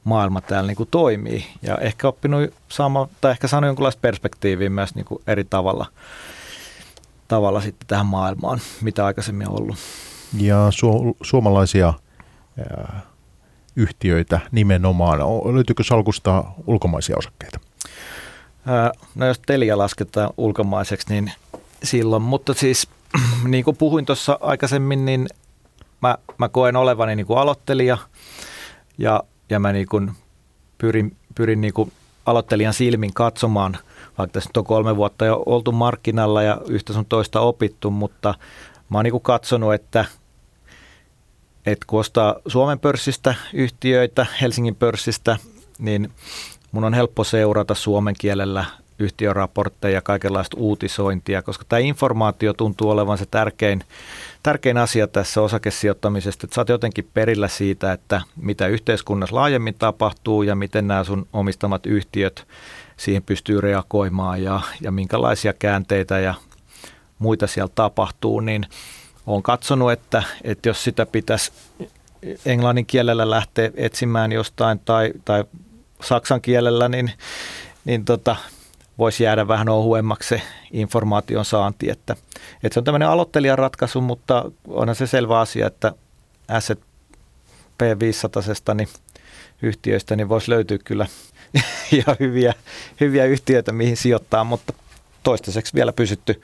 maailma täällä niin kuin toimii. Ja ehkä oppinut sama, tai ehkä saanut jonkinlaista perspektiiviä myös niin kuin eri tavalla, tavalla sitten tähän maailmaan, mitä aikaisemmin on ollut. Ja su- suomalaisia ää, yhtiöitä nimenomaan, löytyykö salkusta ulkomaisia osakkeita? No jos Telia lasketaan ulkomaiseksi, niin silloin, mutta siis niin kuin puhuin tuossa aikaisemmin, niin mä, mä koen olevani niin kuin aloittelija ja, ja mä niin kuin pyrin, pyrin niin kuin aloittelijan silmin katsomaan, vaikka tässä nyt on kolme vuotta jo oltu markkinalla ja yhtä sun toista opittu, mutta mä oon niin kuin katsonut, että, että kun ostaa Suomen pörssistä yhtiöitä, Helsingin pörssistä, niin mun on helppo seurata suomen kielellä yhtiöraportteja ja kaikenlaista uutisointia, koska tämä informaatio tuntuu olevan se tärkein, tärkein asia tässä osakesijoittamisesta, että sä oot jotenkin perillä siitä, että mitä yhteiskunnassa laajemmin tapahtuu ja miten nämä sun omistamat yhtiöt siihen pystyy reagoimaan ja, ja minkälaisia käänteitä ja muita siellä tapahtuu, niin olen katsonut, että, että jos sitä pitäisi englannin kielellä lähteä etsimään jostain tai, tai saksan kielellä, niin, niin tota, voisi jäädä vähän ohuemmaksi se informaation saanti. Että, että se on tämmöinen aloittelijan ratkaisu, mutta onhan se selvä asia, että asset P500 niin yhtiöistä niin voisi löytyä kyllä ihan hyviä, hyviä yhtiöitä, mihin sijoittaa, mutta toistaiseksi vielä pysytty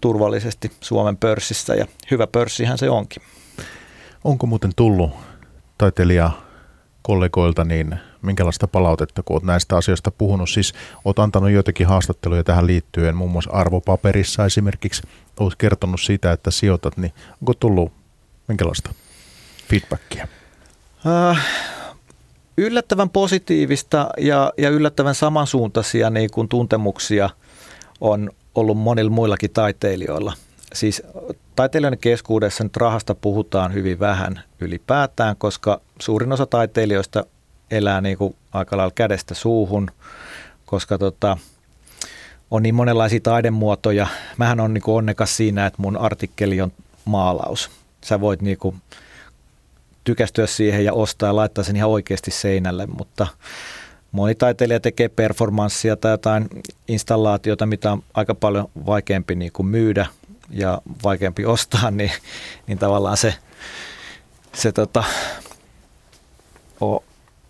turvallisesti Suomen pörssissä ja hyvä pörssihän se onkin. Onko muuten tullut taiteilija kollegoilta niin minkälaista palautetta, kun olet näistä asioista puhunut. Siis olet antanut joitakin haastatteluja tähän liittyen, muun muassa arvopaperissa esimerkiksi. Olet kertonut siitä, että sijoitat, niin onko tullut minkälaista feedbackia? Äh, yllättävän positiivista ja, ja yllättävän samansuuntaisia niin kuin tuntemuksia on ollut monilla muillakin taiteilijoilla. Siis taiteilijoiden keskuudessa nyt rahasta puhutaan hyvin vähän ylipäätään, koska suurin osa taiteilijoista elää niin kuin aika lailla kädestä suuhun, koska tota, on niin monenlaisia taidemuotoja. Mähän on niin kuin onnekas siinä, että mun artikkeli on maalaus. Sä voit niin kuin tykästyä siihen ja ostaa ja laittaa sen ihan oikeasti seinälle, mutta moni taiteilija tekee performanssia tai jotain installaatiota, mitä on aika paljon vaikeampi niin kuin myydä ja vaikeampi ostaa, niin, niin tavallaan se, se tota,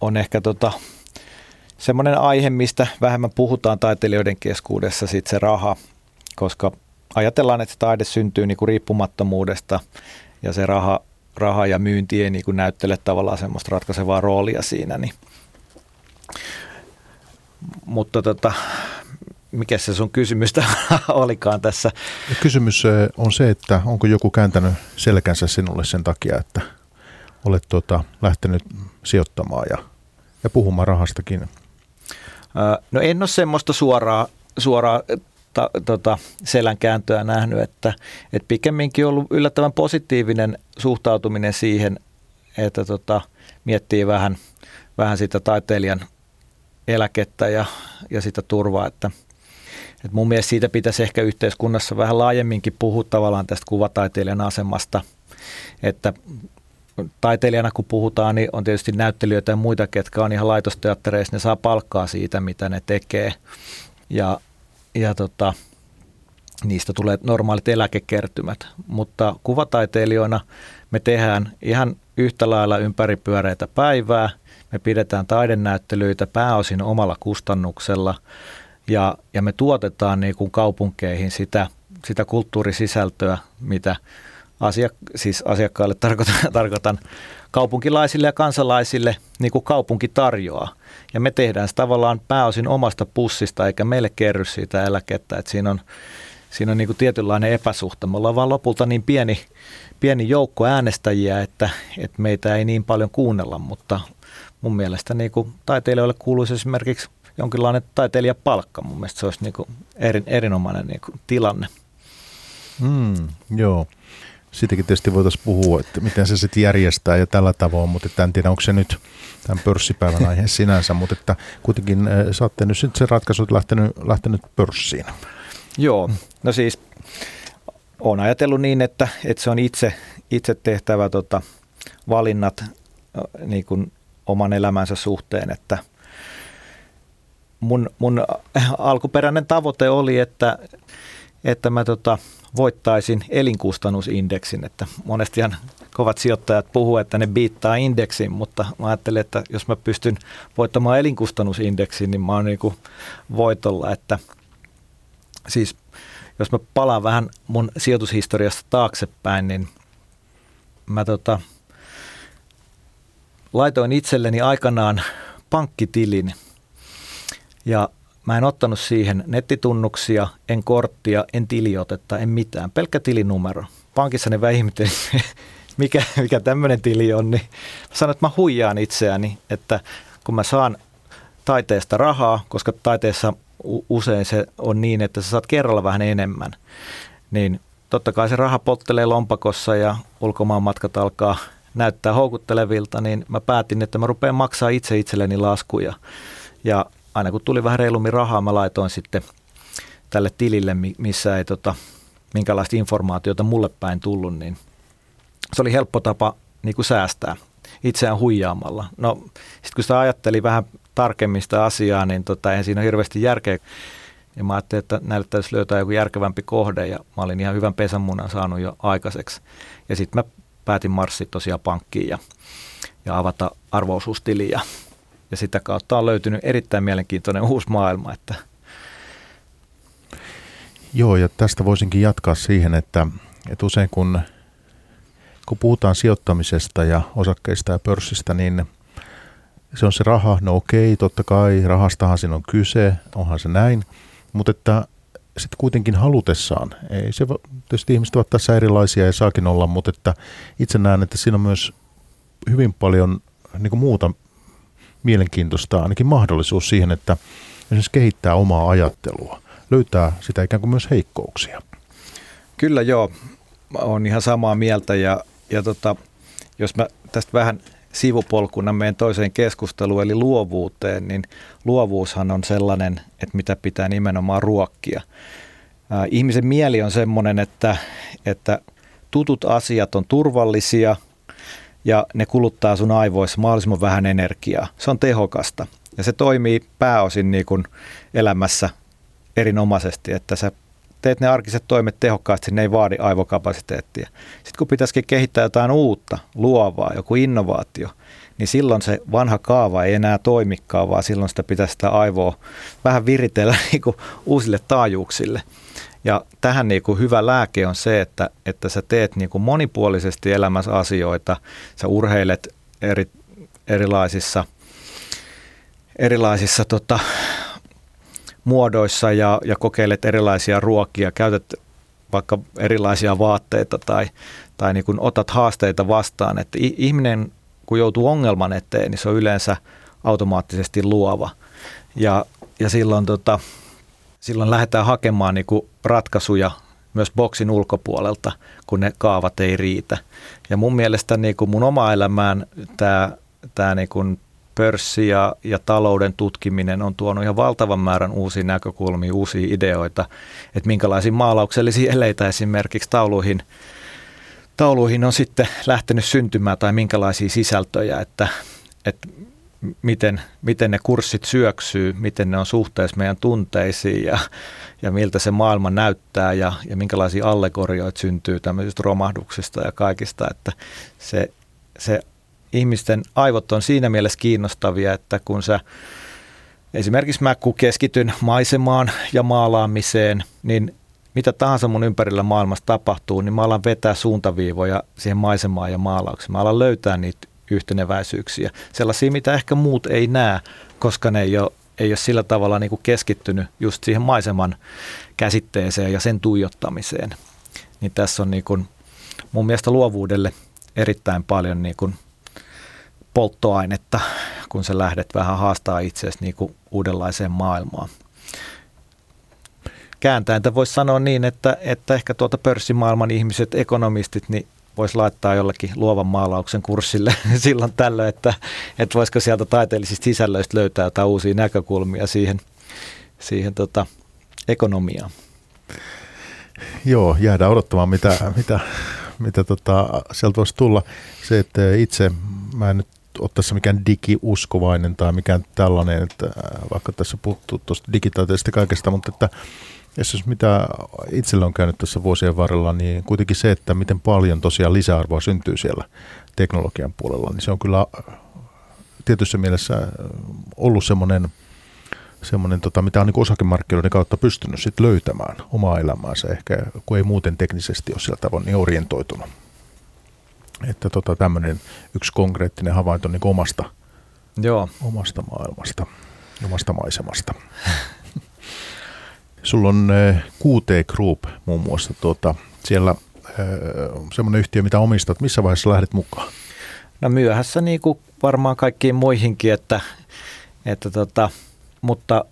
on ehkä tota, semmoinen aihe, mistä vähemmän puhutaan taiteilijoiden keskuudessa, sit se raha, koska ajatellaan, että taide syntyy niin kuin riippumattomuudesta ja se raha, raha ja myynti ei niin kuin näyttele tavallaan semmoista ratkaisevaa roolia siinä. Niin. Mutta tota, mikä se sun kysymystä olikaan tässä? Kysymys on se, että onko joku kääntänyt selkänsä sinulle sen takia, että olet tuota, lähtenyt sijoittamaan ja ja puhumaan rahastakin? No en ole semmoista suoraa, suoraa ta, tota, selänkääntöä nähnyt, että, että pikemminkin on ollut yllättävän positiivinen suhtautuminen siihen, että tota, miettii vähän, vähän sitä taiteilijan eläkettä ja, ja sitä turvaa, että, että mun mielestä siitä pitäisi ehkä yhteiskunnassa vähän laajemminkin puhua tavallaan tästä kuvataiteilijan asemasta, että taiteilijana kun puhutaan, niin on tietysti näyttelijöitä ja muita, ketkä on ihan laitosteattereissa, ne saa palkkaa siitä, mitä ne tekee. Ja, ja tota, niistä tulee normaalit eläkekertymät. Mutta kuvataiteilijoina me tehdään ihan yhtä lailla ympäripyöreitä päivää. Me pidetään taidenäyttelyitä pääosin omalla kustannuksella ja, ja me tuotetaan niin kuin kaupunkeihin sitä, sitä kulttuurisisältöä, mitä asiak- siis asiakkaille tarkoitan, tarkoitan kaupunkilaisille ja kansalaisille niin kuin kaupunki tarjoaa. Ja me tehdään se tavallaan pääosin omasta pussista, eikä meille kerry siitä eläkettä. Että siinä on, siinä on niin kuin tietynlainen epäsuhta. Me ollaan vaan lopulta niin pieni, pieni joukko äänestäjiä, että, että meitä ei niin paljon kuunnella, mutta mun mielestä niin kuin taiteilijoille kuuluisi esimerkiksi jonkinlainen taiteilijapalkka. Mun mielestä se olisi niin kuin erin, erinomainen niin kuin tilanne. Mm, joo. Siitäkin tietysti voitaisiin puhua, että miten se sitten järjestää ja tällä tavoin, mutta että en tiedä, onko se nyt tämän pörssipäivän aihe sinänsä, mutta että kuitenkin äh, saatte nyt sitten se ratkaisu lähtenyt, lähtenyt pörssiin. Joo, no siis olen ajatellut niin, että, että se on itse, itse tehtävä tota, valinnat niin kuin oman elämänsä suhteen, että mun, mun alkuperäinen tavoite oli, että, että mä tota, voittaisin elinkustannusindeksin, että monestihan kovat sijoittajat puhuu, että ne biittaa indeksin, mutta mä ajattelin, että jos mä pystyn voittamaan elinkustannusindeksin, niin mä oon niin voitolla, että siis jos mä palaan vähän mun sijoitushistoriasta taaksepäin, niin mä tota, laitoin itselleni aikanaan pankkitilin ja mä en ottanut siihen nettitunnuksia, en korttia, en tiliotetta, en mitään, pelkkä tilinumero. Pankissa ne vähimmäten, mikä, mikä tämmöinen tili on, niin sanoin, että mä huijaan itseäni, että kun mä saan taiteesta rahaa, koska taiteessa usein se on niin, että sä saat kerralla vähän enemmän, niin totta kai se raha pottelee lompakossa ja ulkomaan matkat alkaa näyttää houkuttelevilta, niin mä päätin, että mä rupean maksaa itse itselleni laskuja. Ja aina kun tuli vähän reilummin rahaa, mä laitoin sitten tälle tilille, missä ei tota, minkälaista informaatiota mulle päin tullut, niin se oli helppo tapa niin kuin säästää itseään huijaamalla. No sitten kun sitä ajatteli vähän tarkemmin sitä asiaa, niin tota, en siinä ole hirveästi järkeä. Ja mä ajattelin, että näille täytyisi löytää joku järkevämpi kohde ja mä olin ihan hyvän pesänmunan saanut jo aikaiseksi. Ja sitten mä päätin marssia tosiaan pankkiin ja, ja avata arvousuustili ja, ja sitä kautta on löytynyt erittäin mielenkiintoinen uusi maailma. Että Joo, ja tästä voisinkin jatkaa siihen, että, että usein kun, kun puhutaan sijoittamisesta ja osakkeista ja pörssistä, niin se on se raha, no okei, totta kai, rahastahan siinä on kyse, onhan se näin, mutta että sitten kuitenkin halutessaan, ei se, tietysti ihmiset ovat tässä erilaisia ja saakin olla, mutta että itse näen, että siinä on myös hyvin paljon niin kuin muuta mielenkiintoista, ainakin mahdollisuus siihen, että esimerkiksi kehittää omaa ajattelua, löytää sitä ikään kuin myös heikkouksia. Kyllä joo, on ihan samaa mieltä ja, ja tota, jos mä tästä vähän sivupolkuna meidän toiseen keskusteluun eli luovuuteen, niin luovuushan on sellainen, että mitä pitää nimenomaan ruokkia. Ihmisen mieli on sellainen, että, että tutut asiat on turvallisia ja ne kuluttaa sun aivoissa mahdollisimman vähän energiaa. Se on tehokasta ja se toimii pääosin niin kuin elämässä erinomaisesti, että sä teet ne arkiset toimet tehokkaasti, ne ei vaadi aivokapasiteettia. Sitten kun pitäisikin kehittää jotain uutta, luovaa, joku innovaatio, niin silloin se vanha kaava ei enää toimikaan, vaan silloin sitä pitäisi sitä aivoa vähän viritellä niin kuin uusille taajuuksille. Ja tähän niin kuin hyvä lääke on se, että, että sä teet niin kuin monipuolisesti elämässä asioita, sä urheilet eri, erilaisissa, erilaisissa tota, muodoissa ja, ja kokeilet erilaisia ruokia, käytät vaikka erilaisia vaatteita tai, tai niin kuin otat haasteita vastaan. Että ihminen, kun joutuu ongelman eteen, niin se on yleensä automaattisesti luova. Ja, ja silloin, tota, silloin lähdetään hakemaan niin kuin ratkaisuja myös boksin ulkopuolelta, kun ne kaavat ei riitä. Ja mun mielestä niin kuin mun oma elämään tämä, tämä niin kuin pörssi ja, ja talouden tutkiminen on tuonut ihan valtavan määrän uusia näkökulmia, uusia ideoita, että minkälaisia maalauksellisia eleitä esimerkiksi tauluihin, tauluihin on sitten lähtenyt syntymään tai minkälaisia sisältöjä, että, että miten, miten ne kurssit syöksyy, miten ne on suhteessa meidän tunteisiin ja, ja miltä se maailma näyttää ja, ja minkälaisia allegorioita syntyy tämmöisistä romahduksista ja kaikista, että se, se ihmisten aivot on siinä mielessä kiinnostavia, että kun sä esimerkiksi mä kun keskityn maisemaan ja maalaamiseen, niin mitä tahansa mun ympärillä maailmassa tapahtuu, niin mä alan vetää suuntaviivoja siihen maisemaan ja maalaukseen. Mä alan löytää niitä yhteneväisyyksiä, sellaisia, mitä ehkä muut ei näe, koska ne ei ole, ei ole sillä tavalla niin kuin keskittynyt just siihen maiseman käsitteeseen ja sen tuijottamiseen. Niin tässä on niin kuin mun mielestä luovuudelle erittäin paljon niin kuin polttoainetta, kun sä lähdet vähän haastaa itseäsi niin kuin uudenlaiseen maailmaan. Kääntäentä voisi sanoa niin, että, että ehkä tuota pörssimaailman ihmiset, ekonomistit, niin voisi laittaa jollekin luovan maalauksen kurssille silloin tällöin, että, että voisiko sieltä taiteellisista sisällöistä löytää jotain uusia näkökulmia siihen, siihen tota, ekonomiaan. Joo, jäädään odottamaan, mitä, mitä, mitä tota, sieltä voisi tulla. Se, että itse mä en nyt ole tässä mikään digiuskovainen tai mikään tällainen, että vaikka tässä puuttuu tuosta digitaalisesta kaikesta, mutta että jos mitä itsellä on käynyt tässä vuosien varrella, niin kuitenkin se, että miten paljon tosiaan lisäarvoa syntyy siellä teknologian puolella, niin se on kyllä tietyssä mielessä ollut semmoinen, semmoinen tota, mitä on niin osakemarkkinoiden kautta pystynyt sit löytämään omaa elämäänsä, ehkä kun ei muuten teknisesti ole sillä tavoin niin orientoitunut. Että tota, tämmöinen yksi konkreettinen havainto niin omasta, Joo. omasta maailmasta, omasta maisemasta. Sulla on QT Group muun muassa tuota, siellä semmoinen yhtiö, mitä omistat. Missä vaiheessa lähdet mukaan? No myöhässä niin kuin varmaan kaikkiin muihinkin, että, että tota, mutta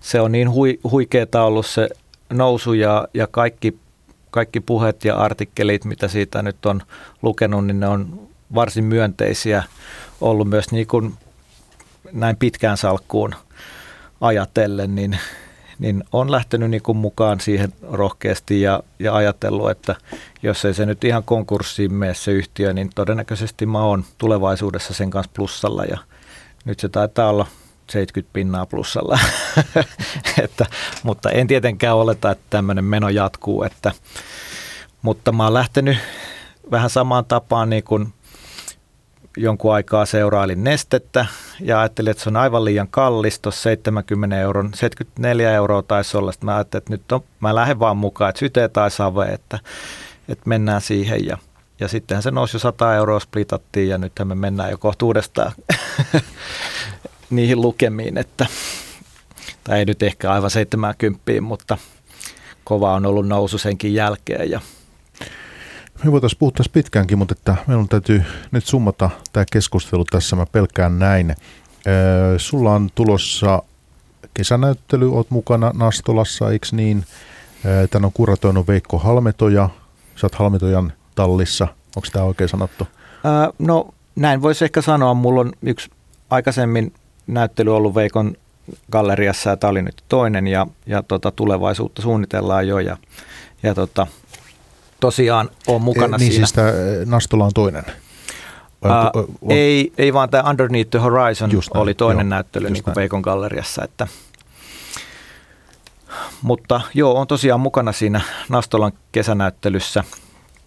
se on niin hui, huikeeta ollut se nousu ja, ja kaikki, kaikki puheet ja artikkelit, mitä siitä nyt on lukenut, niin ne on varsin myönteisiä ollut myös niin kuin näin pitkään salkkuun ajatellen, niin niin on lähtenyt niin kuin mukaan siihen rohkeasti ja, ja ajatellut, että jos ei se nyt ihan konkurssiin mene se yhtiö, niin todennäköisesti mä oon tulevaisuudessa sen kanssa plussalla ja nyt se taitaa olla 70 pinnaa plussalla, että, mutta en tietenkään oleta, että tämmöinen meno jatkuu, että, mutta mä oon lähtenyt vähän samaan tapaan niin kuin jonkun aikaa seurailin nestettä ja ajattelin, että se on aivan liian kallis, tuossa 70 euron, 74 euroa taisi olla. Sitten mä ajattelin, että nyt on, mä lähden vaan mukaan, että syte tai save, että, että mennään siihen. Ja ja sittenhän se nousi jo 100 euroa splitattiin ja nythän me mennään jo kohta uudestaan niihin lukemiin, että, tai ei nyt ehkä aivan 70, mutta kova on ollut nousu senkin jälkeen. Ja me voitaisiin puhua tässä pitkäänkin, mutta että meillä täytyy nyt summata tämä keskustelu tässä. Mä pelkään näin. sulla on tulossa kesänäyttely, oot mukana Nastolassa, eikö niin? Tän on kuratoinut Veikko Halmetoja. Sä oot Halmetojan tallissa. Onko tämä oikein sanottu? Ää, no näin voisi ehkä sanoa. Mulla on yksi aikaisemmin näyttely ollut Veikon galleriassa ja tämä oli nyt toinen ja, ja tota, tulevaisuutta suunnitellaan jo ja, ja tota, tosiaan on mukana e, niin siinä. siis tämä Nastola on toinen? Uh, ei, ei vaan tämä Underneath the Horizon just näin, oli toinen joo, näyttely niin kuin Veikon galleriassa. Että. Mutta joo, on tosiaan mukana siinä Nastolan kesänäyttelyssä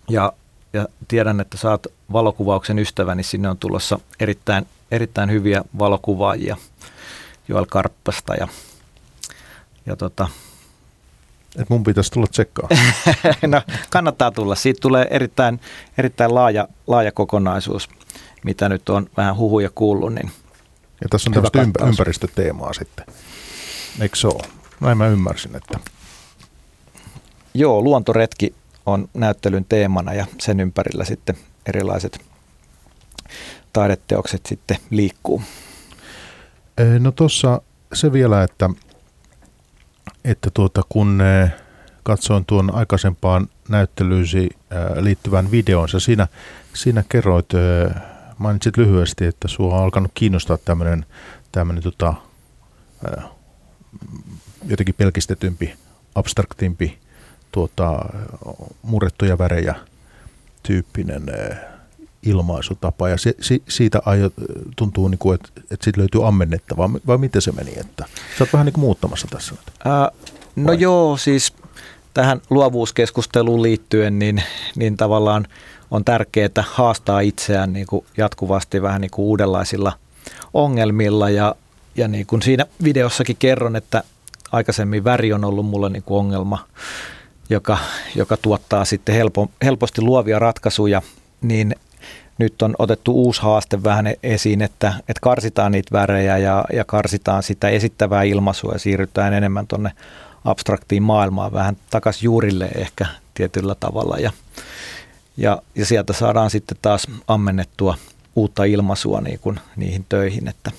ja, ja tiedän, että saat valokuvauksen ystäväni. Sinne on tulossa erittäin, erittäin hyviä valokuvaajia Joel Karppasta ja, ja tota, että mun pitäisi tulla tsekkaa. no, kannattaa tulla. Siitä tulee erittäin, erittäin laaja, laaja kokonaisuus, mitä nyt on vähän huhuja kuullut. Niin ja tässä on tämmöistä ympä- ympäristöteemaa sitten. Eikö se ole? Näin mä ymmärsin, että... Joo, luontoretki on näyttelyn teemana ja sen ympärillä sitten erilaiset taideteokset sitten liikkuu. No tuossa se vielä, että että tuota, kun eh, katsoin tuon aikaisempaan näyttelyysi eh, liittyvän videonsa, siinä, siinä kerroit, eh, mainitsit lyhyesti, että sinua on alkanut kiinnostaa tämmöinen, tämmöinen tota, jotenkin pelkistetympi, abstraktimpi, tuota, murrettuja värejä tyyppinen ilmaisutapa ja se, si, siitä aiot, tuntuu, niin kuin, että, että siitä löytyy ammennettavaa, vai miten se meni? Että, sä oot vähän niin kuin muuttamassa tässä nyt. Uh, no vai? joo, siis tähän luovuuskeskusteluun liittyen, niin, niin tavallaan on tärkeää haastaa itseään niin kuin jatkuvasti vähän niin kuin uudenlaisilla ongelmilla ja, ja niin kuin siinä videossakin kerron, että aikaisemmin väri on ollut mulle niin kuin ongelma, joka, joka tuottaa sitten helpo, helposti luovia ratkaisuja, niin nyt on otettu uusi haaste vähän esiin, että, että karsitaan niitä värejä ja, ja karsitaan sitä esittävää ilmaisua ja siirrytään enemmän tuonne abstraktiin maailmaan, vähän takaisin juurille ehkä tietyllä tavalla. Ja, ja, ja sieltä saadaan sitten taas ammennettua uutta ilmaisua niin kuin niihin töihin, että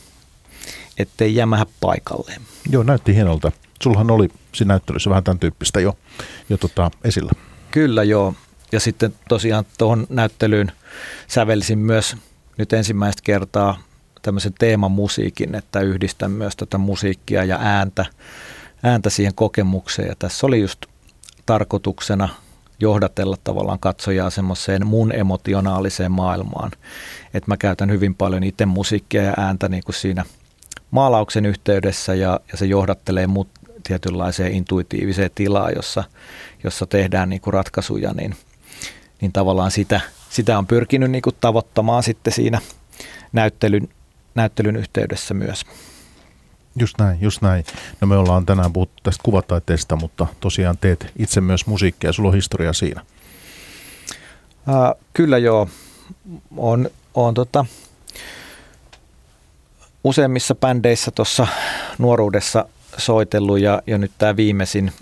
ettei jämähä paikalleen. Joo, näytti hienolta. Sullahan oli siinä näyttelyssä vähän tämän tyyppistä jo, jo tota, esillä. Kyllä joo. Ja sitten tosiaan tuohon näyttelyyn – sävelsin myös nyt ensimmäistä kertaa tämmöisen teemamusiikin, että yhdistän myös tätä musiikkia ja ääntä, ääntä siihen kokemukseen. Ja tässä oli just tarkoituksena johdatella tavallaan katsojaa semmoiseen mun emotionaaliseen maailmaan. Että mä käytän hyvin paljon itse musiikkia ja ääntä niin kuin siinä maalauksen yhteydessä ja, ja se johdattelee mut tietynlaiseen intuitiiviseen tilaan, jossa, jossa tehdään niin kuin ratkaisuja, niin, niin tavallaan sitä, sitä on pyrkinyt niin kuin tavoittamaan sitten siinä näyttelyn, näyttelyn yhteydessä myös. Just näin, just näin. No me ollaan tänään puhuttu tästä kuvataiteesta, mutta tosiaan teet itse myös musiikkia, sulla on historia siinä. Uh, kyllä joo. On, on tota, useimmissa bändeissä tuossa nuoruudessa soitellut ja, ja nyt tämä viimeisin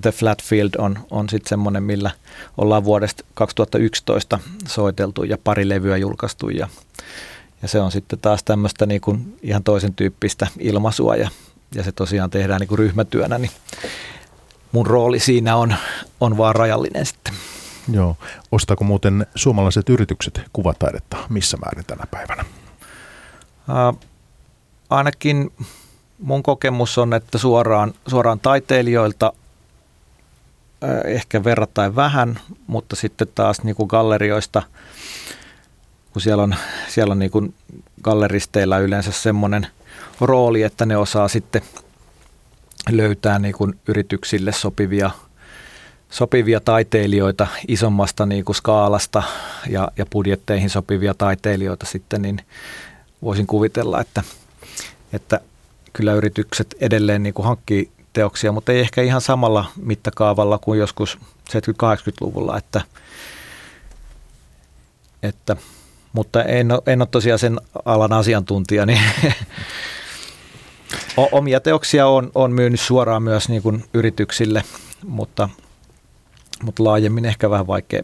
The Flatfield on, on sitten semmoinen, millä ollaan vuodesta 2011 soiteltu ja pari levyä julkaistu ja, ja se on sitten taas tämmöistä niin kuin ihan toisen tyyppistä ilmaisua ja, ja se tosiaan tehdään niin kuin ryhmätyönä, niin mun rooli siinä on, on vaan rajallinen sitten. Joo. Ostaako muuten suomalaiset yritykset kuvataidetta missä määrin tänä päivänä? Uh, ainakin mun kokemus on, että suoraan, suoraan taiteilijoilta ehkä verrattain vähän, mutta sitten taas niin kuin gallerioista, kun siellä on, siellä on niin kuin galleristeilla yleensä semmoinen rooli, että ne osaa sitten löytää niin kuin yrityksille sopivia, sopivia taiteilijoita isommasta niin kuin skaalasta ja, ja budjetteihin sopivia taiteilijoita sitten, niin voisin kuvitella, että, että kyllä yritykset edelleen niin kuin hankkii teoksia, mutta ei ehkä ihan samalla mittakaavalla kuin joskus 70-80-luvulla, että, että mutta en ole, en ole tosiaan sen alan asiantuntija, niin omia teoksia on, on myynyt suoraan myös niin kuin yrityksille, mutta, mutta laajemmin ehkä vähän vaikea,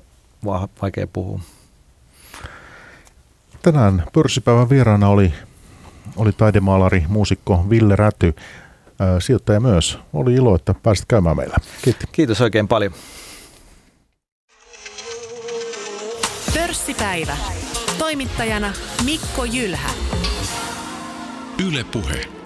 vaikea puhua. Tänään pörssipäivän vieraana oli oli taidemaalari, muusikko Ville Räty, sijoittaja myös. Oli ilo, että pääsit käymään meillä. Kiitos. Kiitos oikein paljon. Pörssipäivä. Toimittajana Mikko Jylhä. Yle Puhe.